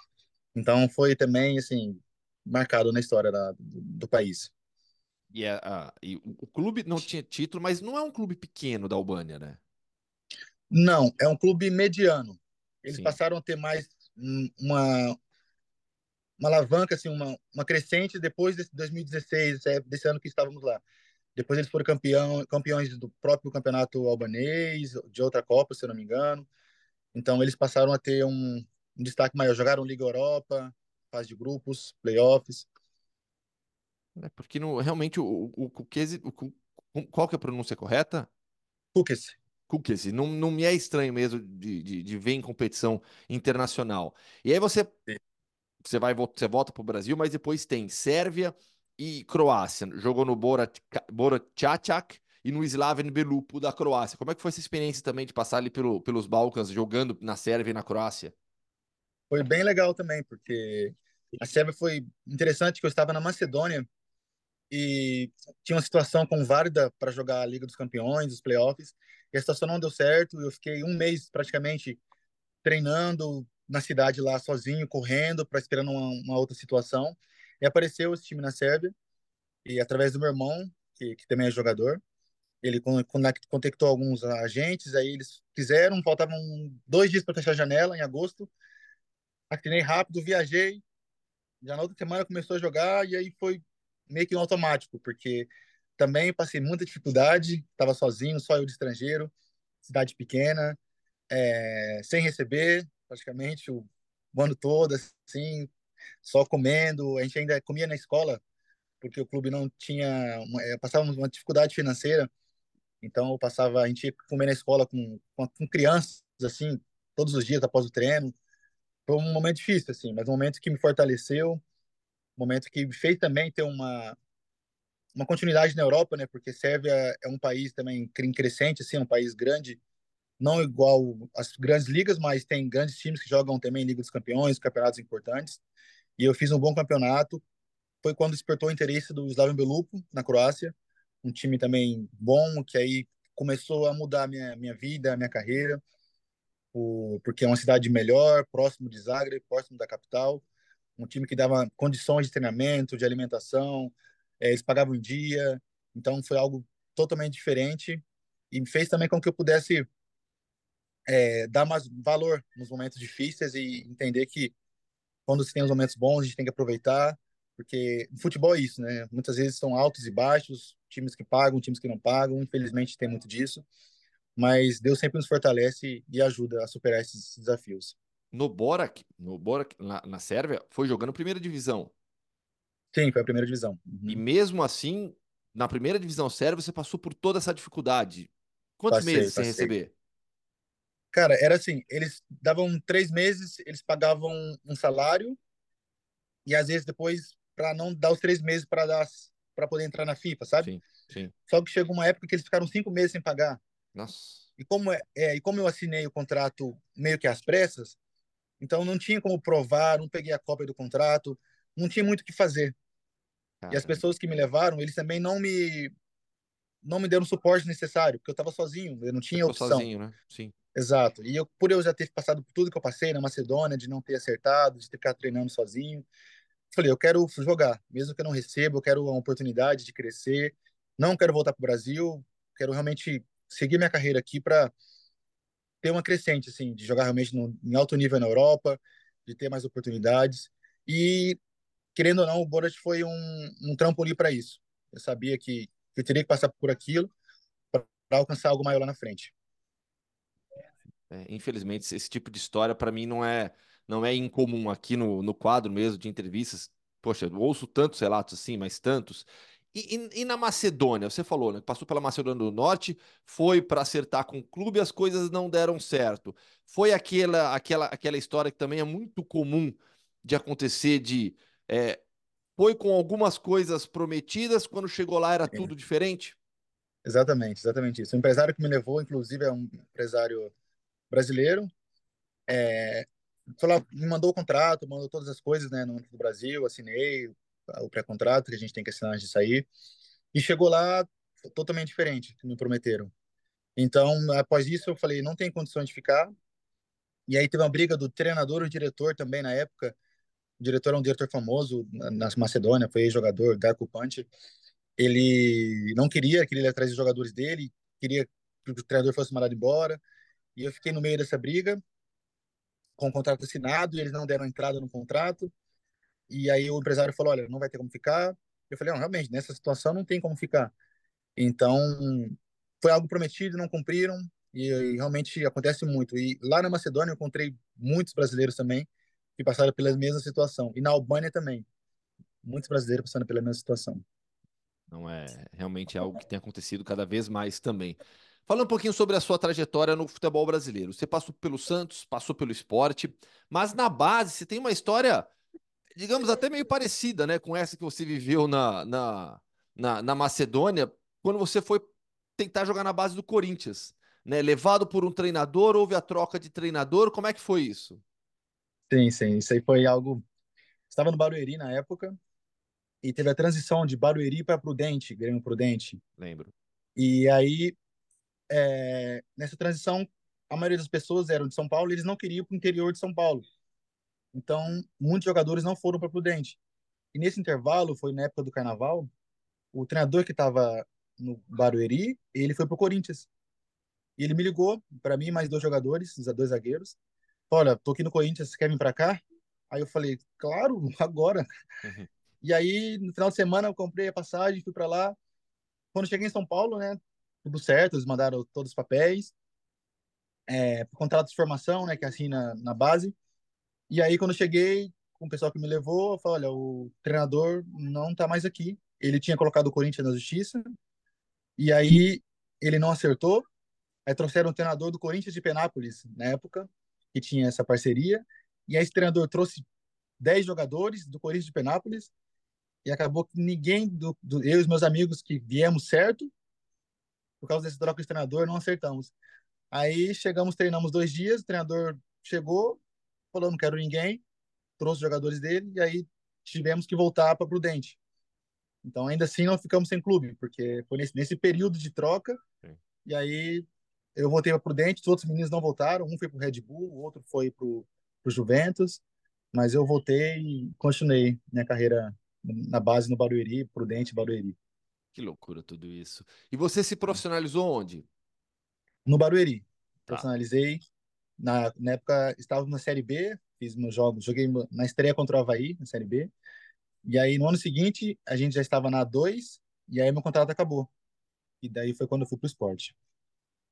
Então foi também assim marcado na história da, do, do, país. E, a, a, e, o clube não tinha título, mas não é um clube pequeno da Albânia, né? Não, é um clube mediano. Eles Sim. passaram a ter mais uma uma alavanca, assim, uma, uma crescente depois de 2016, é, desse ano que estávamos lá. Depois eles foram campeão, campeões do próprio campeonato albanês, de outra Copa, se eu não me engano. Então eles passaram a ter um, um destaque maior. Jogaram Liga Europa, fase de grupos, playoffs. É porque no, realmente o, o, o, o, qual que é a pronúncia correta? Cookies. Cookies. Não, não me é estranho mesmo de, de, de ver em competição internacional. E aí você, você vai você volta para o Brasil, mas depois tem Sérvia e Croácia. Jogou no Bora, Bora Čačak e no Slaven Belupo da Croácia. Como é que foi essa experiência também de passar ali pelo, pelos Balcãs, jogando na Sérvia e na Croácia? Foi bem legal também, porque a Sérvia foi interessante que eu estava na Macedônia e tinha uma situação com Varda para jogar a Liga dos Campeões, os playoffs, e a situação não deu certo. Eu fiquei um mês praticamente treinando na cidade lá sozinho, correndo, para esperando uma, uma, outra situação. E apareceu esse time na Sérvia, e através do meu irmão, que, que também é jogador, ele contactou alguns agentes, aí eles fizeram, faltavam dois dias para fechar a janela, em agosto, assinei rápido, viajei. Já na outra semana começou a jogar e aí foi meio que automático, porque também passei muita dificuldade, estava sozinho, só eu de estrangeiro, cidade pequena, é, sem receber praticamente o, o ano todo, assim, só comendo. A gente ainda comia na escola, porque o clube não tinha, é, passava uma dificuldade financeira, então eu passava, a gente ia comer na escola com, com, com crianças, assim, todos os dias após o treino, foi um momento difícil, assim, mas um momento que me fortaleceu, um momento que me fez também ter uma uma continuidade na Europa, né? Porque Sérvia é um país também crescente, assim, um país grande, não igual as grandes ligas, mas tem grandes times que jogam também Liga dos Campeões, campeonatos importantes. E eu fiz um bom campeonato. Foi quando despertou o interesse do Slaven Belupo na Croácia, um time também bom que aí começou a mudar minha minha vida, minha carreira porque é uma cidade melhor, próximo de Zagreb, próximo da capital, um time que dava condições de treinamento, de alimentação, é, eles pagavam em dia, então foi algo totalmente diferente e fez também com que eu pudesse é, dar mais valor nos momentos difíceis e entender que quando se tem os momentos bons a gente tem que aproveitar porque futebol é isso, né? Muitas vezes são altos e baixos, times que pagam, times que não pagam, infelizmente tem muito disso, mas Deus sempre nos fortalece e ajuda a superar esses desafios. No Borac, no Borac na, na Sérvia, foi jogando primeira divisão. Sim, foi a primeira divisão. Uhum. E mesmo assim, na primeira divisão sérvia, você passou por toda essa dificuldade. Quantos passei, meses sem receber? Cara, era assim, eles davam três meses, eles pagavam um salário e às vezes depois para não dar os três meses para dar para poder entrar na FIFA, sabe? Sim, sim. Só que chegou uma época que eles ficaram cinco meses sem pagar. Nossa. E como é, é, e como eu assinei o contrato meio que às pressas, então não tinha como provar, não peguei a cópia do contrato, não tinha muito o que fazer. Caramba. E as pessoas que me levaram, eles também não me não me deram o suporte necessário, porque eu estava sozinho, eu não tinha opção. sozinho, né? Sim. Exato. E eu, por eu já ter passado por tudo que eu passei na Macedônia, de não ter acertado, de ficar treinando sozinho, falei, eu quero jogar, mesmo que eu não receba, eu quero uma oportunidade de crescer, não quero voltar para o Brasil, quero realmente seguir minha carreira aqui para ter uma crescente, assim, de jogar realmente no, em alto nível na Europa, de ter mais oportunidades. E, querendo ou não, o Borat foi um, um trampolim para isso. Eu sabia que, que eu teria que passar por aquilo para alcançar algo maior lá na frente. É, infelizmente, esse tipo de história para mim não é não é incomum aqui no, no quadro mesmo de entrevistas. Poxa, eu ouço tantos relatos assim, mas tantos. E, e, e, na Macedônia, você falou, né? Passou pela Macedônia do Norte, foi para acertar com o clube, as coisas não deram certo. Foi aquela, aquela, aquela história que também é muito comum de acontecer de é, foi com algumas coisas prometidas, quando chegou lá era é. tudo diferente? Exatamente, exatamente isso. O empresário que me levou, inclusive, é um empresário brasileiro. É, falou, me mandou o contrato, mandou todas as coisas, né, no do Brasil, assinei o pré-contrato que a gente tem que assinar antes de sair. E chegou lá totalmente diferente, que me prometeram. Então, após isso, eu falei, não tem condição de ficar. E aí teve uma briga do treinador e diretor também na época. O diretor é um diretor famoso na Macedônia, foi jogador, Darko Punch. Ele não queria, queria ir atrás dos jogadores dele, queria que o treinador fosse mandado embora. E eu fiquei no meio dessa briga com o contrato assinado e eles não deram entrada no contrato. E aí o empresário falou: olha, não vai ter como ficar. Eu falei: não, realmente, nessa situação não tem como ficar. Então, foi algo prometido, não cumpriram. E, e realmente acontece muito. E lá na Macedônia eu encontrei muitos brasileiros também que passaram pela mesma situação. E na Albânia também. Muitos brasileiros passando pela mesma situação. Não é realmente é algo que tem acontecido cada vez mais também. Falando um pouquinho sobre a sua trajetória no futebol brasileiro. Você passou pelo Santos, passou pelo esporte, mas na base você tem uma história, digamos, até meio parecida né, com essa que você viveu na, na, na, na Macedônia, quando você foi tentar jogar na base do Corinthians. Né? Levado por um treinador, houve a troca de treinador. Como é que foi isso? Sim, sim. Isso aí foi algo. Estava no Barueri na época e teve a transição de Barueri para Prudente, Grêmio Prudente. Lembro. E aí é, nessa transição, a maioria das pessoas eram de São Paulo e eles não queriam para o interior de São Paulo. Então, muitos jogadores não foram para Prudente. E nesse intervalo, foi na época do Carnaval, o treinador que estava no Barueri, ele foi para o Corinthians. E ele me ligou, para mim, mais dois jogadores, dois zagueiros. Olha, tô aqui no Corinthians, quer vir para cá? Aí eu falei, claro, agora. Uhum. E aí, no final de semana, eu comprei a passagem, fui para lá. Quando cheguei em São Paulo, né, tudo certo, eles mandaram todos os papéis, é, contrato de formação, né, que é assim na, na base. E aí, quando eu cheguei, com o pessoal que me levou, eu falei, olha, o treinador não tá mais aqui. Ele tinha colocado o Corinthians na justiça, e aí ele não acertou. Aí trouxeram o treinador do Corinthians de Penápolis, na época, que tinha essa parceria. E aí esse treinador trouxe 10 jogadores do Corinthians de Penápolis, e acabou que ninguém, do, do, eu e os meus amigos que viemos certo, por causa desse troca de treinador, não acertamos. Aí chegamos, treinamos dois dias, o treinador chegou, falou: não quero ninguém, trouxe os jogadores dele, e aí tivemos que voltar para Prudente. Então, ainda assim, não ficamos sem clube, porque foi nesse, nesse período de troca, Sim. e aí eu voltei para Prudente, os outros meninos não voltaram. Um foi para o Red Bull, o outro foi para o Juventus. Mas eu voltei e continuei minha carreira na base no Barueri, Prudente, Barueri. Que loucura tudo isso. E você se profissionalizou onde? No Barueri. Tá. Profissionalizei. Na, na época, estava na Série B, fiz meus jogos, joguei na estreia contra o Havaí, na Série B. E aí, no ano seguinte, a gente já estava na A2, e aí meu contrato acabou. E daí foi quando eu fui pro esporte.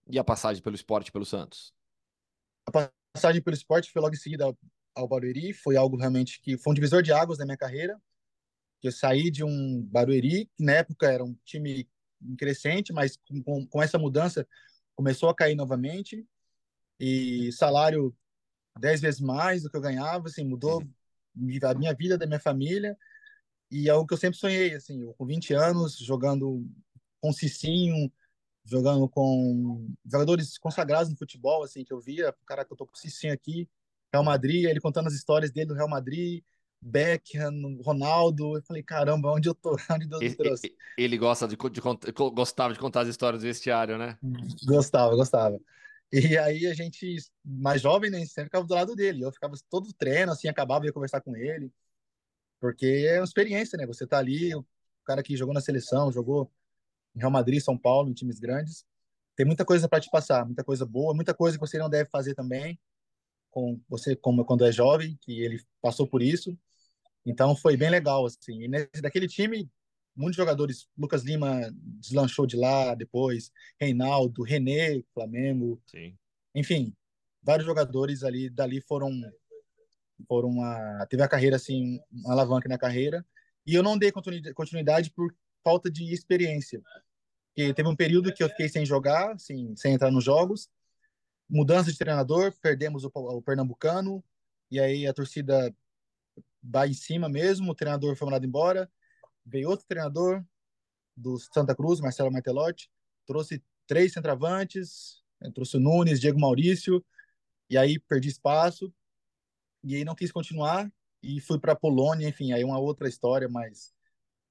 E a passagem pelo esporte pelo Santos? A passagem pelo esporte foi logo em seguida ao, ao Barueri, foi algo realmente que foi um divisor de águas na minha carreira. Que eu saí de um Barueri, que na época era um time crescente, mas com, com essa mudança começou a cair novamente. E salário dez vezes mais do que eu ganhava, assim, mudou a minha vida, da minha família. E é algo que eu sempre sonhei, assim, eu, com 20 anos, jogando com Cicinho, jogando com jogadores consagrados no futebol, assim, que eu via, cara, que eu tô com o Cicinho aqui, Real Madrid, ele contando as histórias dele do Real Madrid, Beckham, Ronaldo, eu falei, caramba, onde eu tô? Onde Deus me trouxe? Ele gosta de, de, de, gostava de contar as histórias do vestiário, né? Gostava, gostava. E aí a gente, mais jovem, né, sempre ficava do lado dele. Eu ficava todo treino, assim, acabava, ia conversar com ele. Porque é uma experiência, né? Você tá ali, o cara que jogou na seleção, jogou em Real Madrid, São Paulo, em times grandes. Tem muita coisa para te passar, muita coisa boa, muita coisa que você não deve fazer também com você como quando é jovem, que ele passou por isso. Então foi bem legal assim. E nesse, daquele time, muitos jogadores, Lucas Lima deslanchou de lá depois, Reinaldo, René, Flamengo. Sim. Enfim, vários jogadores ali dali foram foram uma teve a carreira assim, uma alavanca na carreira. E eu não dei continuidade por falta de experiência. Porque teve um período que eu fiquei sem jogar, assim, sem entrar nos jogos. Mudança de treinador, perdemos o, o Pernambucano, e aí a torcida vai em cima mesmo, o treinador foi mandado embora. Veio outro treinador do Santa Cruz, Marcelo Martelotti, trouxe três centravantes, trouxe o Nunes, Diego Maurício, e aí perdi espaço, e aí não quis continuar, e fui para Polônia, enfim, aí uma outra história, mas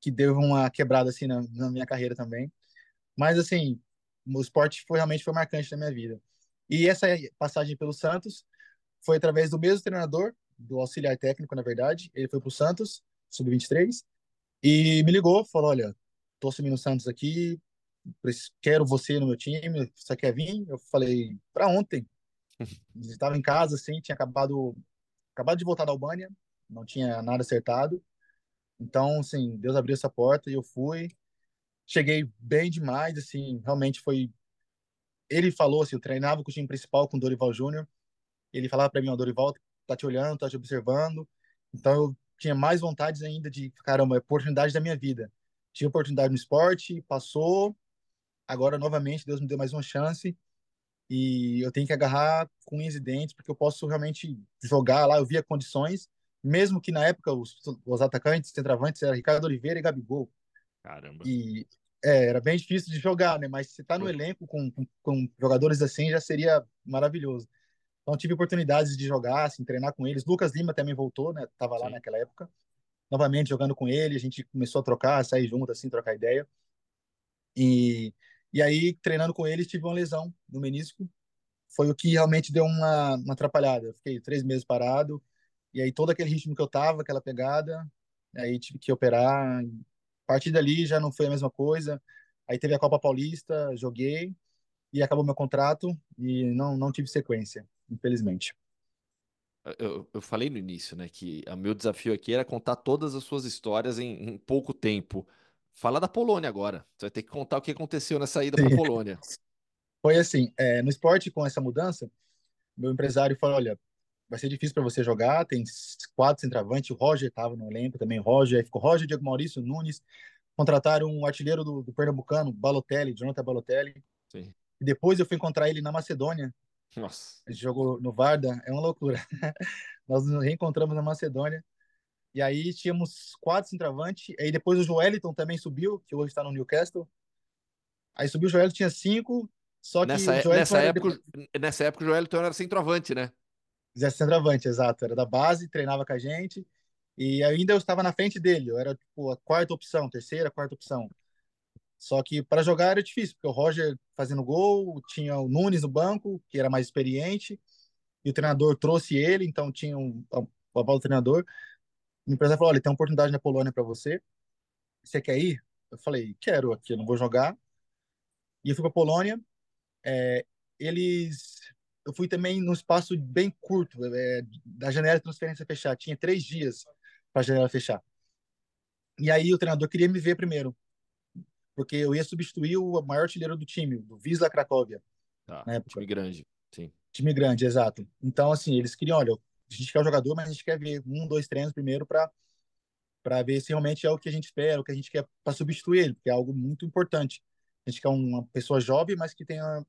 que deu uma quebrada assim na, na, minha carreira também. Mas assim, o esporte foi realmente foi marcante na minha vida. E essa passagem pelo Santos foi através do mesmo treinador, do auxiliar técnico, na verdade. Ele foi para o Santos, sub-23, e me ligou, falou: Olha, tô assumindo o Santos aqui, quero você no meu time, você quer vir? Eu falei: Para ontem. Estava em casa, assim, tinha acabado, acabado de voltar da Albânia, não tinha nada acertado. Então, assim, Deus abriu essa porta e eu fui. Cheguei bem demais, assim, realmente foi. Ele falou assim, eu treinava com o time principal, com o Dorival Júnior. Ele falava para mim, ó, Dorival tá te olhando, tá te observando. Então eu tinha mais vontades ainda de, caramba, é oportunidade da minha vida. Tinha oportunidade no esporte, passou. Agora, novamente, Deus me deu mais uma chance. E eu tenho que agarrar com unhas e dentes, porque eu posso realmente jogar lá. Eu via condições mesmo que na época os, os atacantes, centroavantes, era Ricardo Oliveira e Gabigol. Caramba. E é, era bem difícil de jogar, né? Mas se tá no elenco com, com, com, jogadores assim, já seria maravilhoso. Então tive oportunidades de jogar, assim, treinar com eles. Lucas Lima também voltou, né? Tava lá Sim. naquela época. Novamente jogando com ele, a gente começou a trocar, sair junto, assim, trocar ideia. E, e aí, treinando com eles, tive uma lesão no menisco. Foi o que realmente deu uma, uma atrapalhada. Eu fiquei três meses parado e aí todo aquele ritmo que eu tava, aquela pegada, aí tive que operar. A partir dali já não foi a mesma coisa. Aí teve a Copa Paulista, joguei e acabou meu contrato e não não tive sequência, infelizmente. Eu, eu falei no início, né, que o meu desafio aqui era contar todas as suas histórias em, em pouco tempo. Fala da Polônia agora. Você vai ter que contar o que aconteceu nessa ida para a Polônia. Foi assim, é, no esporte com essa mudança, meu empresário falou, olha, vai ser difícil para você jogar. Tem quatro centroavantes, o Roger estava no elenco também, Roger, aí ficou Roger, Diego Maurício, Nunes. Contrataram um artilheiro do, do Pernambucano, Balotelli, Jonathan Balotelli. Sim. E depois eu fui encontrar ele na Macedônia. Nossa. Ele jogou no Varda, é uma loucura. Nós nos reencontramos na Macedônia. E aí tínhamos quatro centroavantes. Aí depois o Joeliton também subiu, que hoje está no Newcastle. Aí subiu o Joeliton, tinha cinco. Só que nessa, nessa época, nessa época o Joeliton era centroavante, né? Zé centroavante, exato. Era da base, treinava com a gente. E ainda eu estava na frente dele. Eu era tipo a quarta opção, terceira, quarta opção. Só que para jogar era difícil, porque o Roger fazendo gol, tinha o Nunes no banco, que era mais experiente, e o treinador trouxe ele, então tinha um, o aval do treinador. O empresário falou: olha, tem uma oportunidade na Polônia para você. Você quer ir? Eu falei: quero, aqui não vou jogar. E eu fui para Polônia. É, eles. Eu fui também num espaço bem curto, é, da janela de transferência fechar. Tinha três dias para a janela fechar. E aí o treinador queria me ver primeiro, porque eu ia substituir o maior artilheiro do time, do Wisla Cracóvia. Tá, time grande, sim. Time grande, exato. Então, assim, eles queriam, olha, a gente quer o jogador, mas a gente quer ver um, dois treinos primeiro para para ver se realmente é o que a gente espera, o que a gente quer para substituir ele, porque é algo muito importante. A gente quer uma pessoa jovem, mas que tenha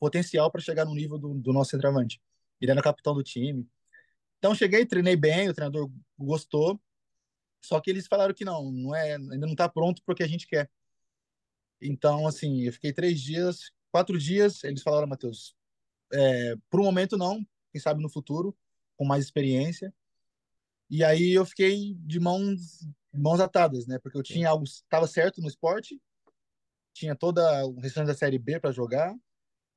potencial para chegar no nível do, do nosso centroavante. Ele era capitão do time. Então cheguei, treinei bem, o treinador gostou, só que eles falaram que não, não é, ainda não está pronto para o que a gente quer. Então, assim, eu fiquei três dias, quatro dias, eles falaram, Matheus, é, por um momento não, quem sabe no futuro, com mais experiência. E aí eu fiquei de mãos mãos atadas, né? Porque eu tinha algo estava certo no esporte, tinha toda o restante da série B para jogar,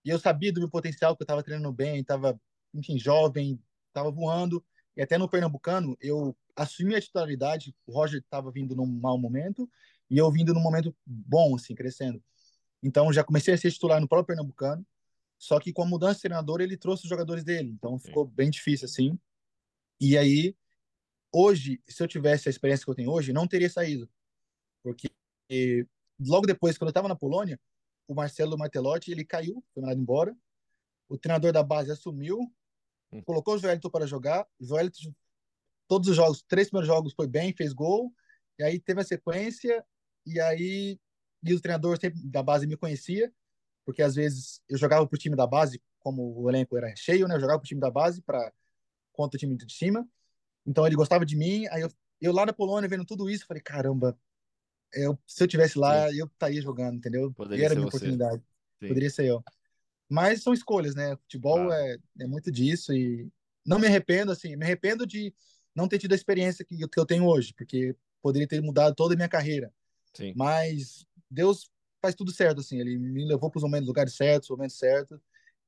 e eu sabia do meu potencial que eu estava treinando bem, estava, enfim, jovem, estava voando. E até no Pernambucano, eu assumi a titularidade, o Roger estava vindo num mau momento e eu vindo num momento bom, assim, crescendo. Então já comecei a ser titular no próprio Pernambucano. Só que com a mudança de treinador, ele trouxe os jogadores dele. Então ficou Sim. bem difícil assim. E aí, hoje, se eu tivesse a experiência que eu tenho hoje, não teria saído. Porque logo depois, quando eu estava na Polônia, o Marcelo Martelotti, ele caiu, foi mandado embora. O treinador da base assumiu, hum. colocou o Joelito para jogar. O Joelito, todos os jogos, três primeiros jogos foi bem, fez gol. E aí teve a sequência, e aí e o treinador sempre da base me conhecia porque às vezes eu jogava para o time da base, como o elenco era cheio, né? Eu jogava para o time da base para contra o time de cima. Então ele gostava de mim. Aí eu, eu lá na Polônia vendo tudo isso, falei, caramba, eu, se eu tivesse lá, Sim. eu estaria jogando, entendeu? Poderia e era a minha você. oportunidade. Sim. Poderia ser eu. Mas são escolhas, né? Futebol é, é muito disso e não me arrependo, assim, me arrependo de não ter tido a experiência que, que eu tenho hoje, porque poderia ter mudado toda a minha carreira. Sim. Mas Deus faz tudo certo, assim. Ele me levou para os momentos, lugares certos, momentos certos.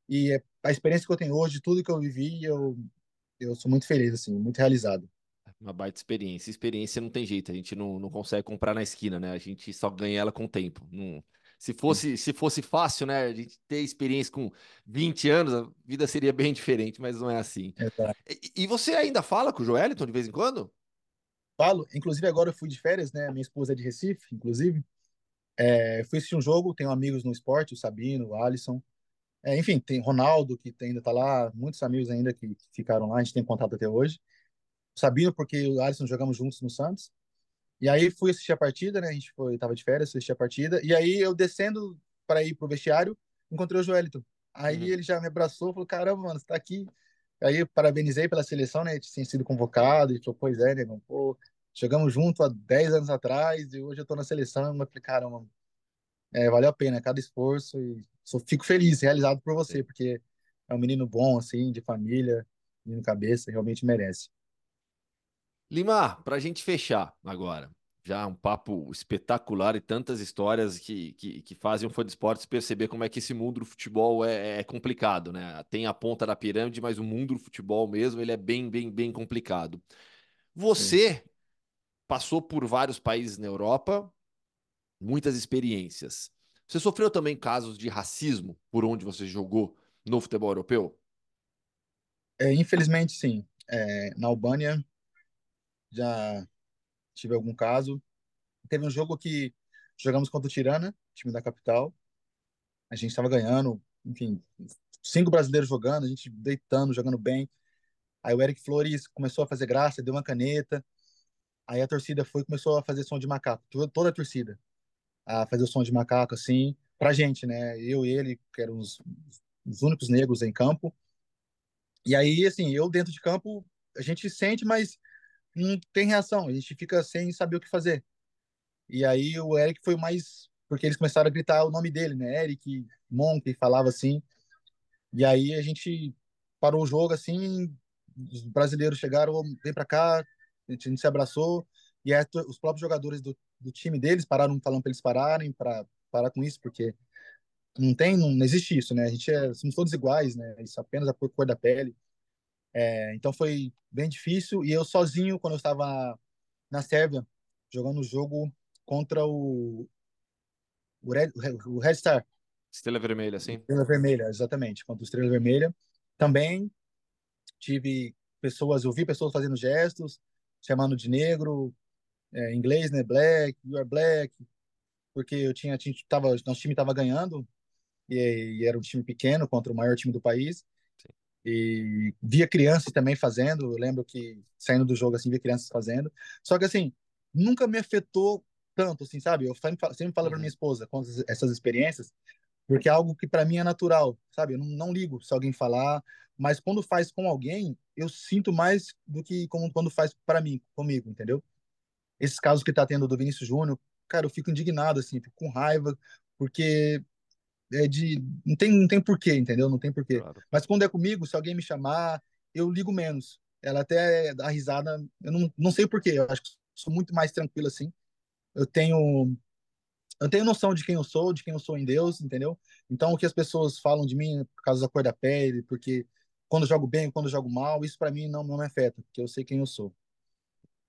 E é, a experiência que eu tenho hoje, tudo que eu vivi, eu, eu sou muito feliz, assim, muito realizado. Uma baita experiência. Experiência não tem jeito, a gente não, não consegue comprar na esquina, né? A gente só ganha ela com o tempo. Não... Se fosse, se fosse fácil, né? A gente ter experiência com 20 anos, a vida seria bem diferente, mas não é assim. E, e, você ainda fala com o Joeliton de vez em quando? Falo. Inclusive, agora eu fui de férias, né? Minha esposa é de Recife, inclusive. É, fui assistir um jogo, tenho amigos no esporte, o Sabino, o Alisson. É, enfim, tem Ronaldo, que ainda está lá, muitos amigos ainda que, que, ficaram lá, a gente tem contato até hoje. O Sabino, porque o Alisson jogamos juntos no Santos. E aí fui assistir a partida, né? A gente foi, tava de férias, assisti a partida. E aí eu descendo para ir pro vestiário, encontrei o Joelito. Aí uhum. ele já me abraçou, falou: caramba, mano, você tá aqui. Aí parabenizei pela seleção, né? Tinha sido convocado, e falou: pois é, né? Pô, Chegamos junto há 10 anos atrás e hoje eu estou na seleção. Falei, caramba, é, valeu a pena cada esforço e só fico feliz, realizado por você, porque é um menino bom, assim, de família, menino cabeça, realmente merece. Limar, para a gente fechar agora, já um papo espetacular e tantas histórias que, que, que fazem o fã de esportes perceber como é que esse mundo do futebol é, é, complicado, né? Tem a ponta da pirâmide, mas o mundo do futebol mesmo, ele é bem, bem, bem complicado. Você passou por vários países na Europa, muitas experiências. Você sofreu também casos de racismo por onde você jogou no futebol europeu? É, infelizmente, sim. É, na Albânia já tive algum caso. Teve um jogo que jogamos contra o Tirana, time da capital. A gente estava ganhando, enfim, cinco brasileiros jogando, a gente deitando, jogando bem. Aí o Eric Flores começou a fazer graça, deu uma caneta. Aí a torcida foi começou a fazer som de macaco, toda a torcida a fazer o som de macaco assim, pra gente, né? Eu e ele, que eram os, os únicos negros em campo. E aí, assim, eu dentro de campo, a gente sente, mas não tem reação, a gente fica sem saber o que fazer. E aí o Eric foi mais porque eles começaram a gritar o nome dele, né? Eric Monk falava assim. E aí a gente parou o jogo assim, os brasileiros chegaram, vem para cá, a gente se abraçou, e aí, os próprios jogadores do, do time deles, pararam falando para eles pararem, para parar com isso, porque não tem, não, não existe isso, né? A gente é, somos todos iguais, né? Isso apenas a cor da pele. É, então foi bem difícil e eu sozinho quando eu estava na Sérvia jogando o jogo contra o o Red, o Red Star. Estrela Vermelha, sim. Estrela Vermelha, exatamente, contra o Estrela Vermelha. Também tive pessoas, eu vi pessoas fazendo gestos, chamando de negro, é, em inglês, né? Black, you are black, porque eu tinha, tinha tava, nosso time estava ganhando e, e, era um time pequeno contra o maior time do país. Sim. E via crianças também fazendo. Eu lembro que saindo do jogo assim via crianças fazendo. Só que assim nunca me afetou tanto, assim, sabe? Eu sempre falo, sempre falo uhum. para minha esposa com essas experiências, porque é algo que para mim é natural, sabe? Eu não, não, ligo se alguém falar, mas quando faz com alguém, eu sinto mais do que quando faz para mim, comigo, entendeu? Esses casos que tá tendo do Vinícius Júnior, cara, eu fico indignado, assim, fico com raiva, porque é de. Não tem, não tem porquê, entendeu? Não tem porquê. Claro. Mas quando é comigo, se alguém me chamar, eu ligo menos. Ela até dá risada, eu não, não sei porquê, eu acho que sou muito mais tranquilo assim. Eu tenho. Eu tenho noção de quem eu sou, de quem eu sou em Deus, entendeu? Então, o que as pessoas falam de mim por causa da cor da pele, porque quando jogo bem, quando jogo mal, isso para mim não, não me afeta, porque eu sei quem eu sou.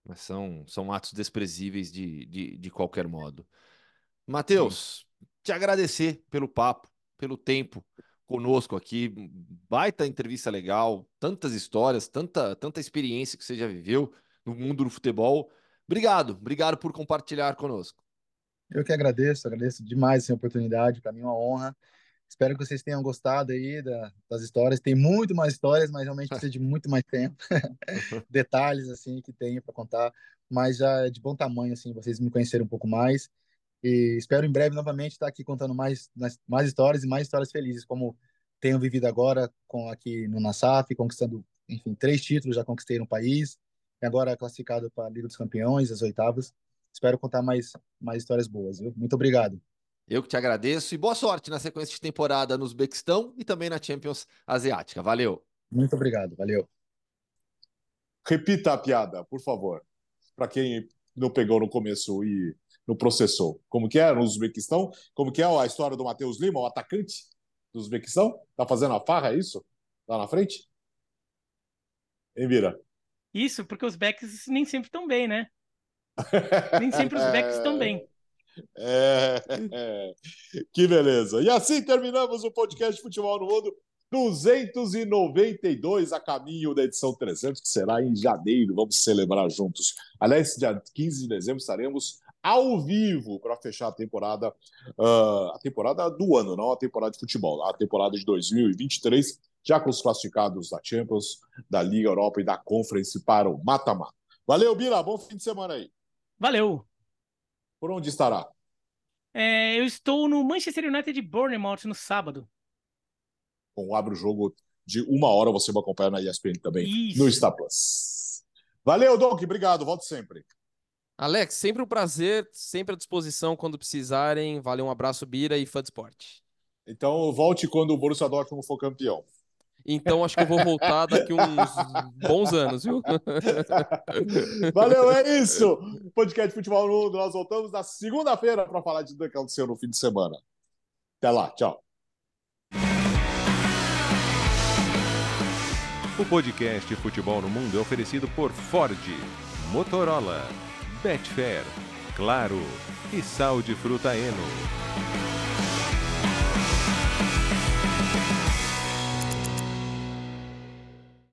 Mas são, são atos desprezíveis de, de, de qualquer modo. Matheus, te agradecer pelo papo, pelo tempo conosco aqui. Baita entrevista legal, tantas histórias, tanta, tanta experiência que você já viveu no mundo do futebol. Obrigado, obrigado por compartilhar conosco. Eu que agradeço, agradeço demais essa oportunidade, para mim é uma honra. Espero que vocês tenham gostado aí da, das histórias. Tem muito mais histórias, mas realmente precisa de muito mais tempo. Detalhes assim que tenho para contar, mas já é de bom tamanho assim, vocês me conhecerem um pouco mais. E espero em breve novamente estar aqui contando mais, mais histórias e mais histórias felizes, como tenho vivido agora com aqui no Nassaf, conquistando, enfim, três títulos já conquistei no país, e agora classificado para a Liga dos Campeões, as oitavas. Espero contar mais, mais histórias boas, viu? Muito obrigado. Eu que te agradeço e boa sorte na sequência de temporada no Uzbequistão e também na Champions Asiática. Valeu. Muito obrigado, valeu. Repita a piada, por favor, para quem não pegou no começo e no processou. Como que é no Uzbequistão? Como que é a história do Matheus Lima, o atacante do Uzbequistão? Tá fazendo a farra, é isso? Lá na frente? Hein, Vira? Isso, porque os backs nem sempre estão bem, né? nem sempre os backs estão bem. É, que beleza. E assim terminamos o podcast Futebol no Mundo 292 a caminho da edição 300, que será em janeiro. Vamos celebrar juntos. Aliás, dia 15 de dezembro estaremos ao vivo para fechar a temporada, uh, a temporada do ano, não a temporada de futebol, a temporada de 2023, já com os classificados da Champions, da Liga Europa e da Conference para o mata-mata. Valeu, Bira, bom fim de semana aí. Valeu. Por onde estará? É, eu estou no Manchester United de Bournemouth no sábado. Bom, abre o jogo de uma hora, você vai acompanhar na ESPN também, Isso. no Star Plus. Valeu, Doc, obrigado, volto sempre. Alex, sempre um prazer, sempre à disposição quando precisarem. Valeu, um abraço, Bira e fã de esporte. Então, volte quando o Borussia Dortmund for campeão. Então, acho que eu vou voltar daqui uns bons anos, viu? Valeu, é isso. Podcast Futebol no Mundo. Nós voltamos na segunda-feira para falar de tudo que aconteceu no fim de semana. Até lá, tchau. O podcast Futebol no Mundo é oferecido por Ford, Motorola. Betfair, Claro e Sal de Fruta Eno.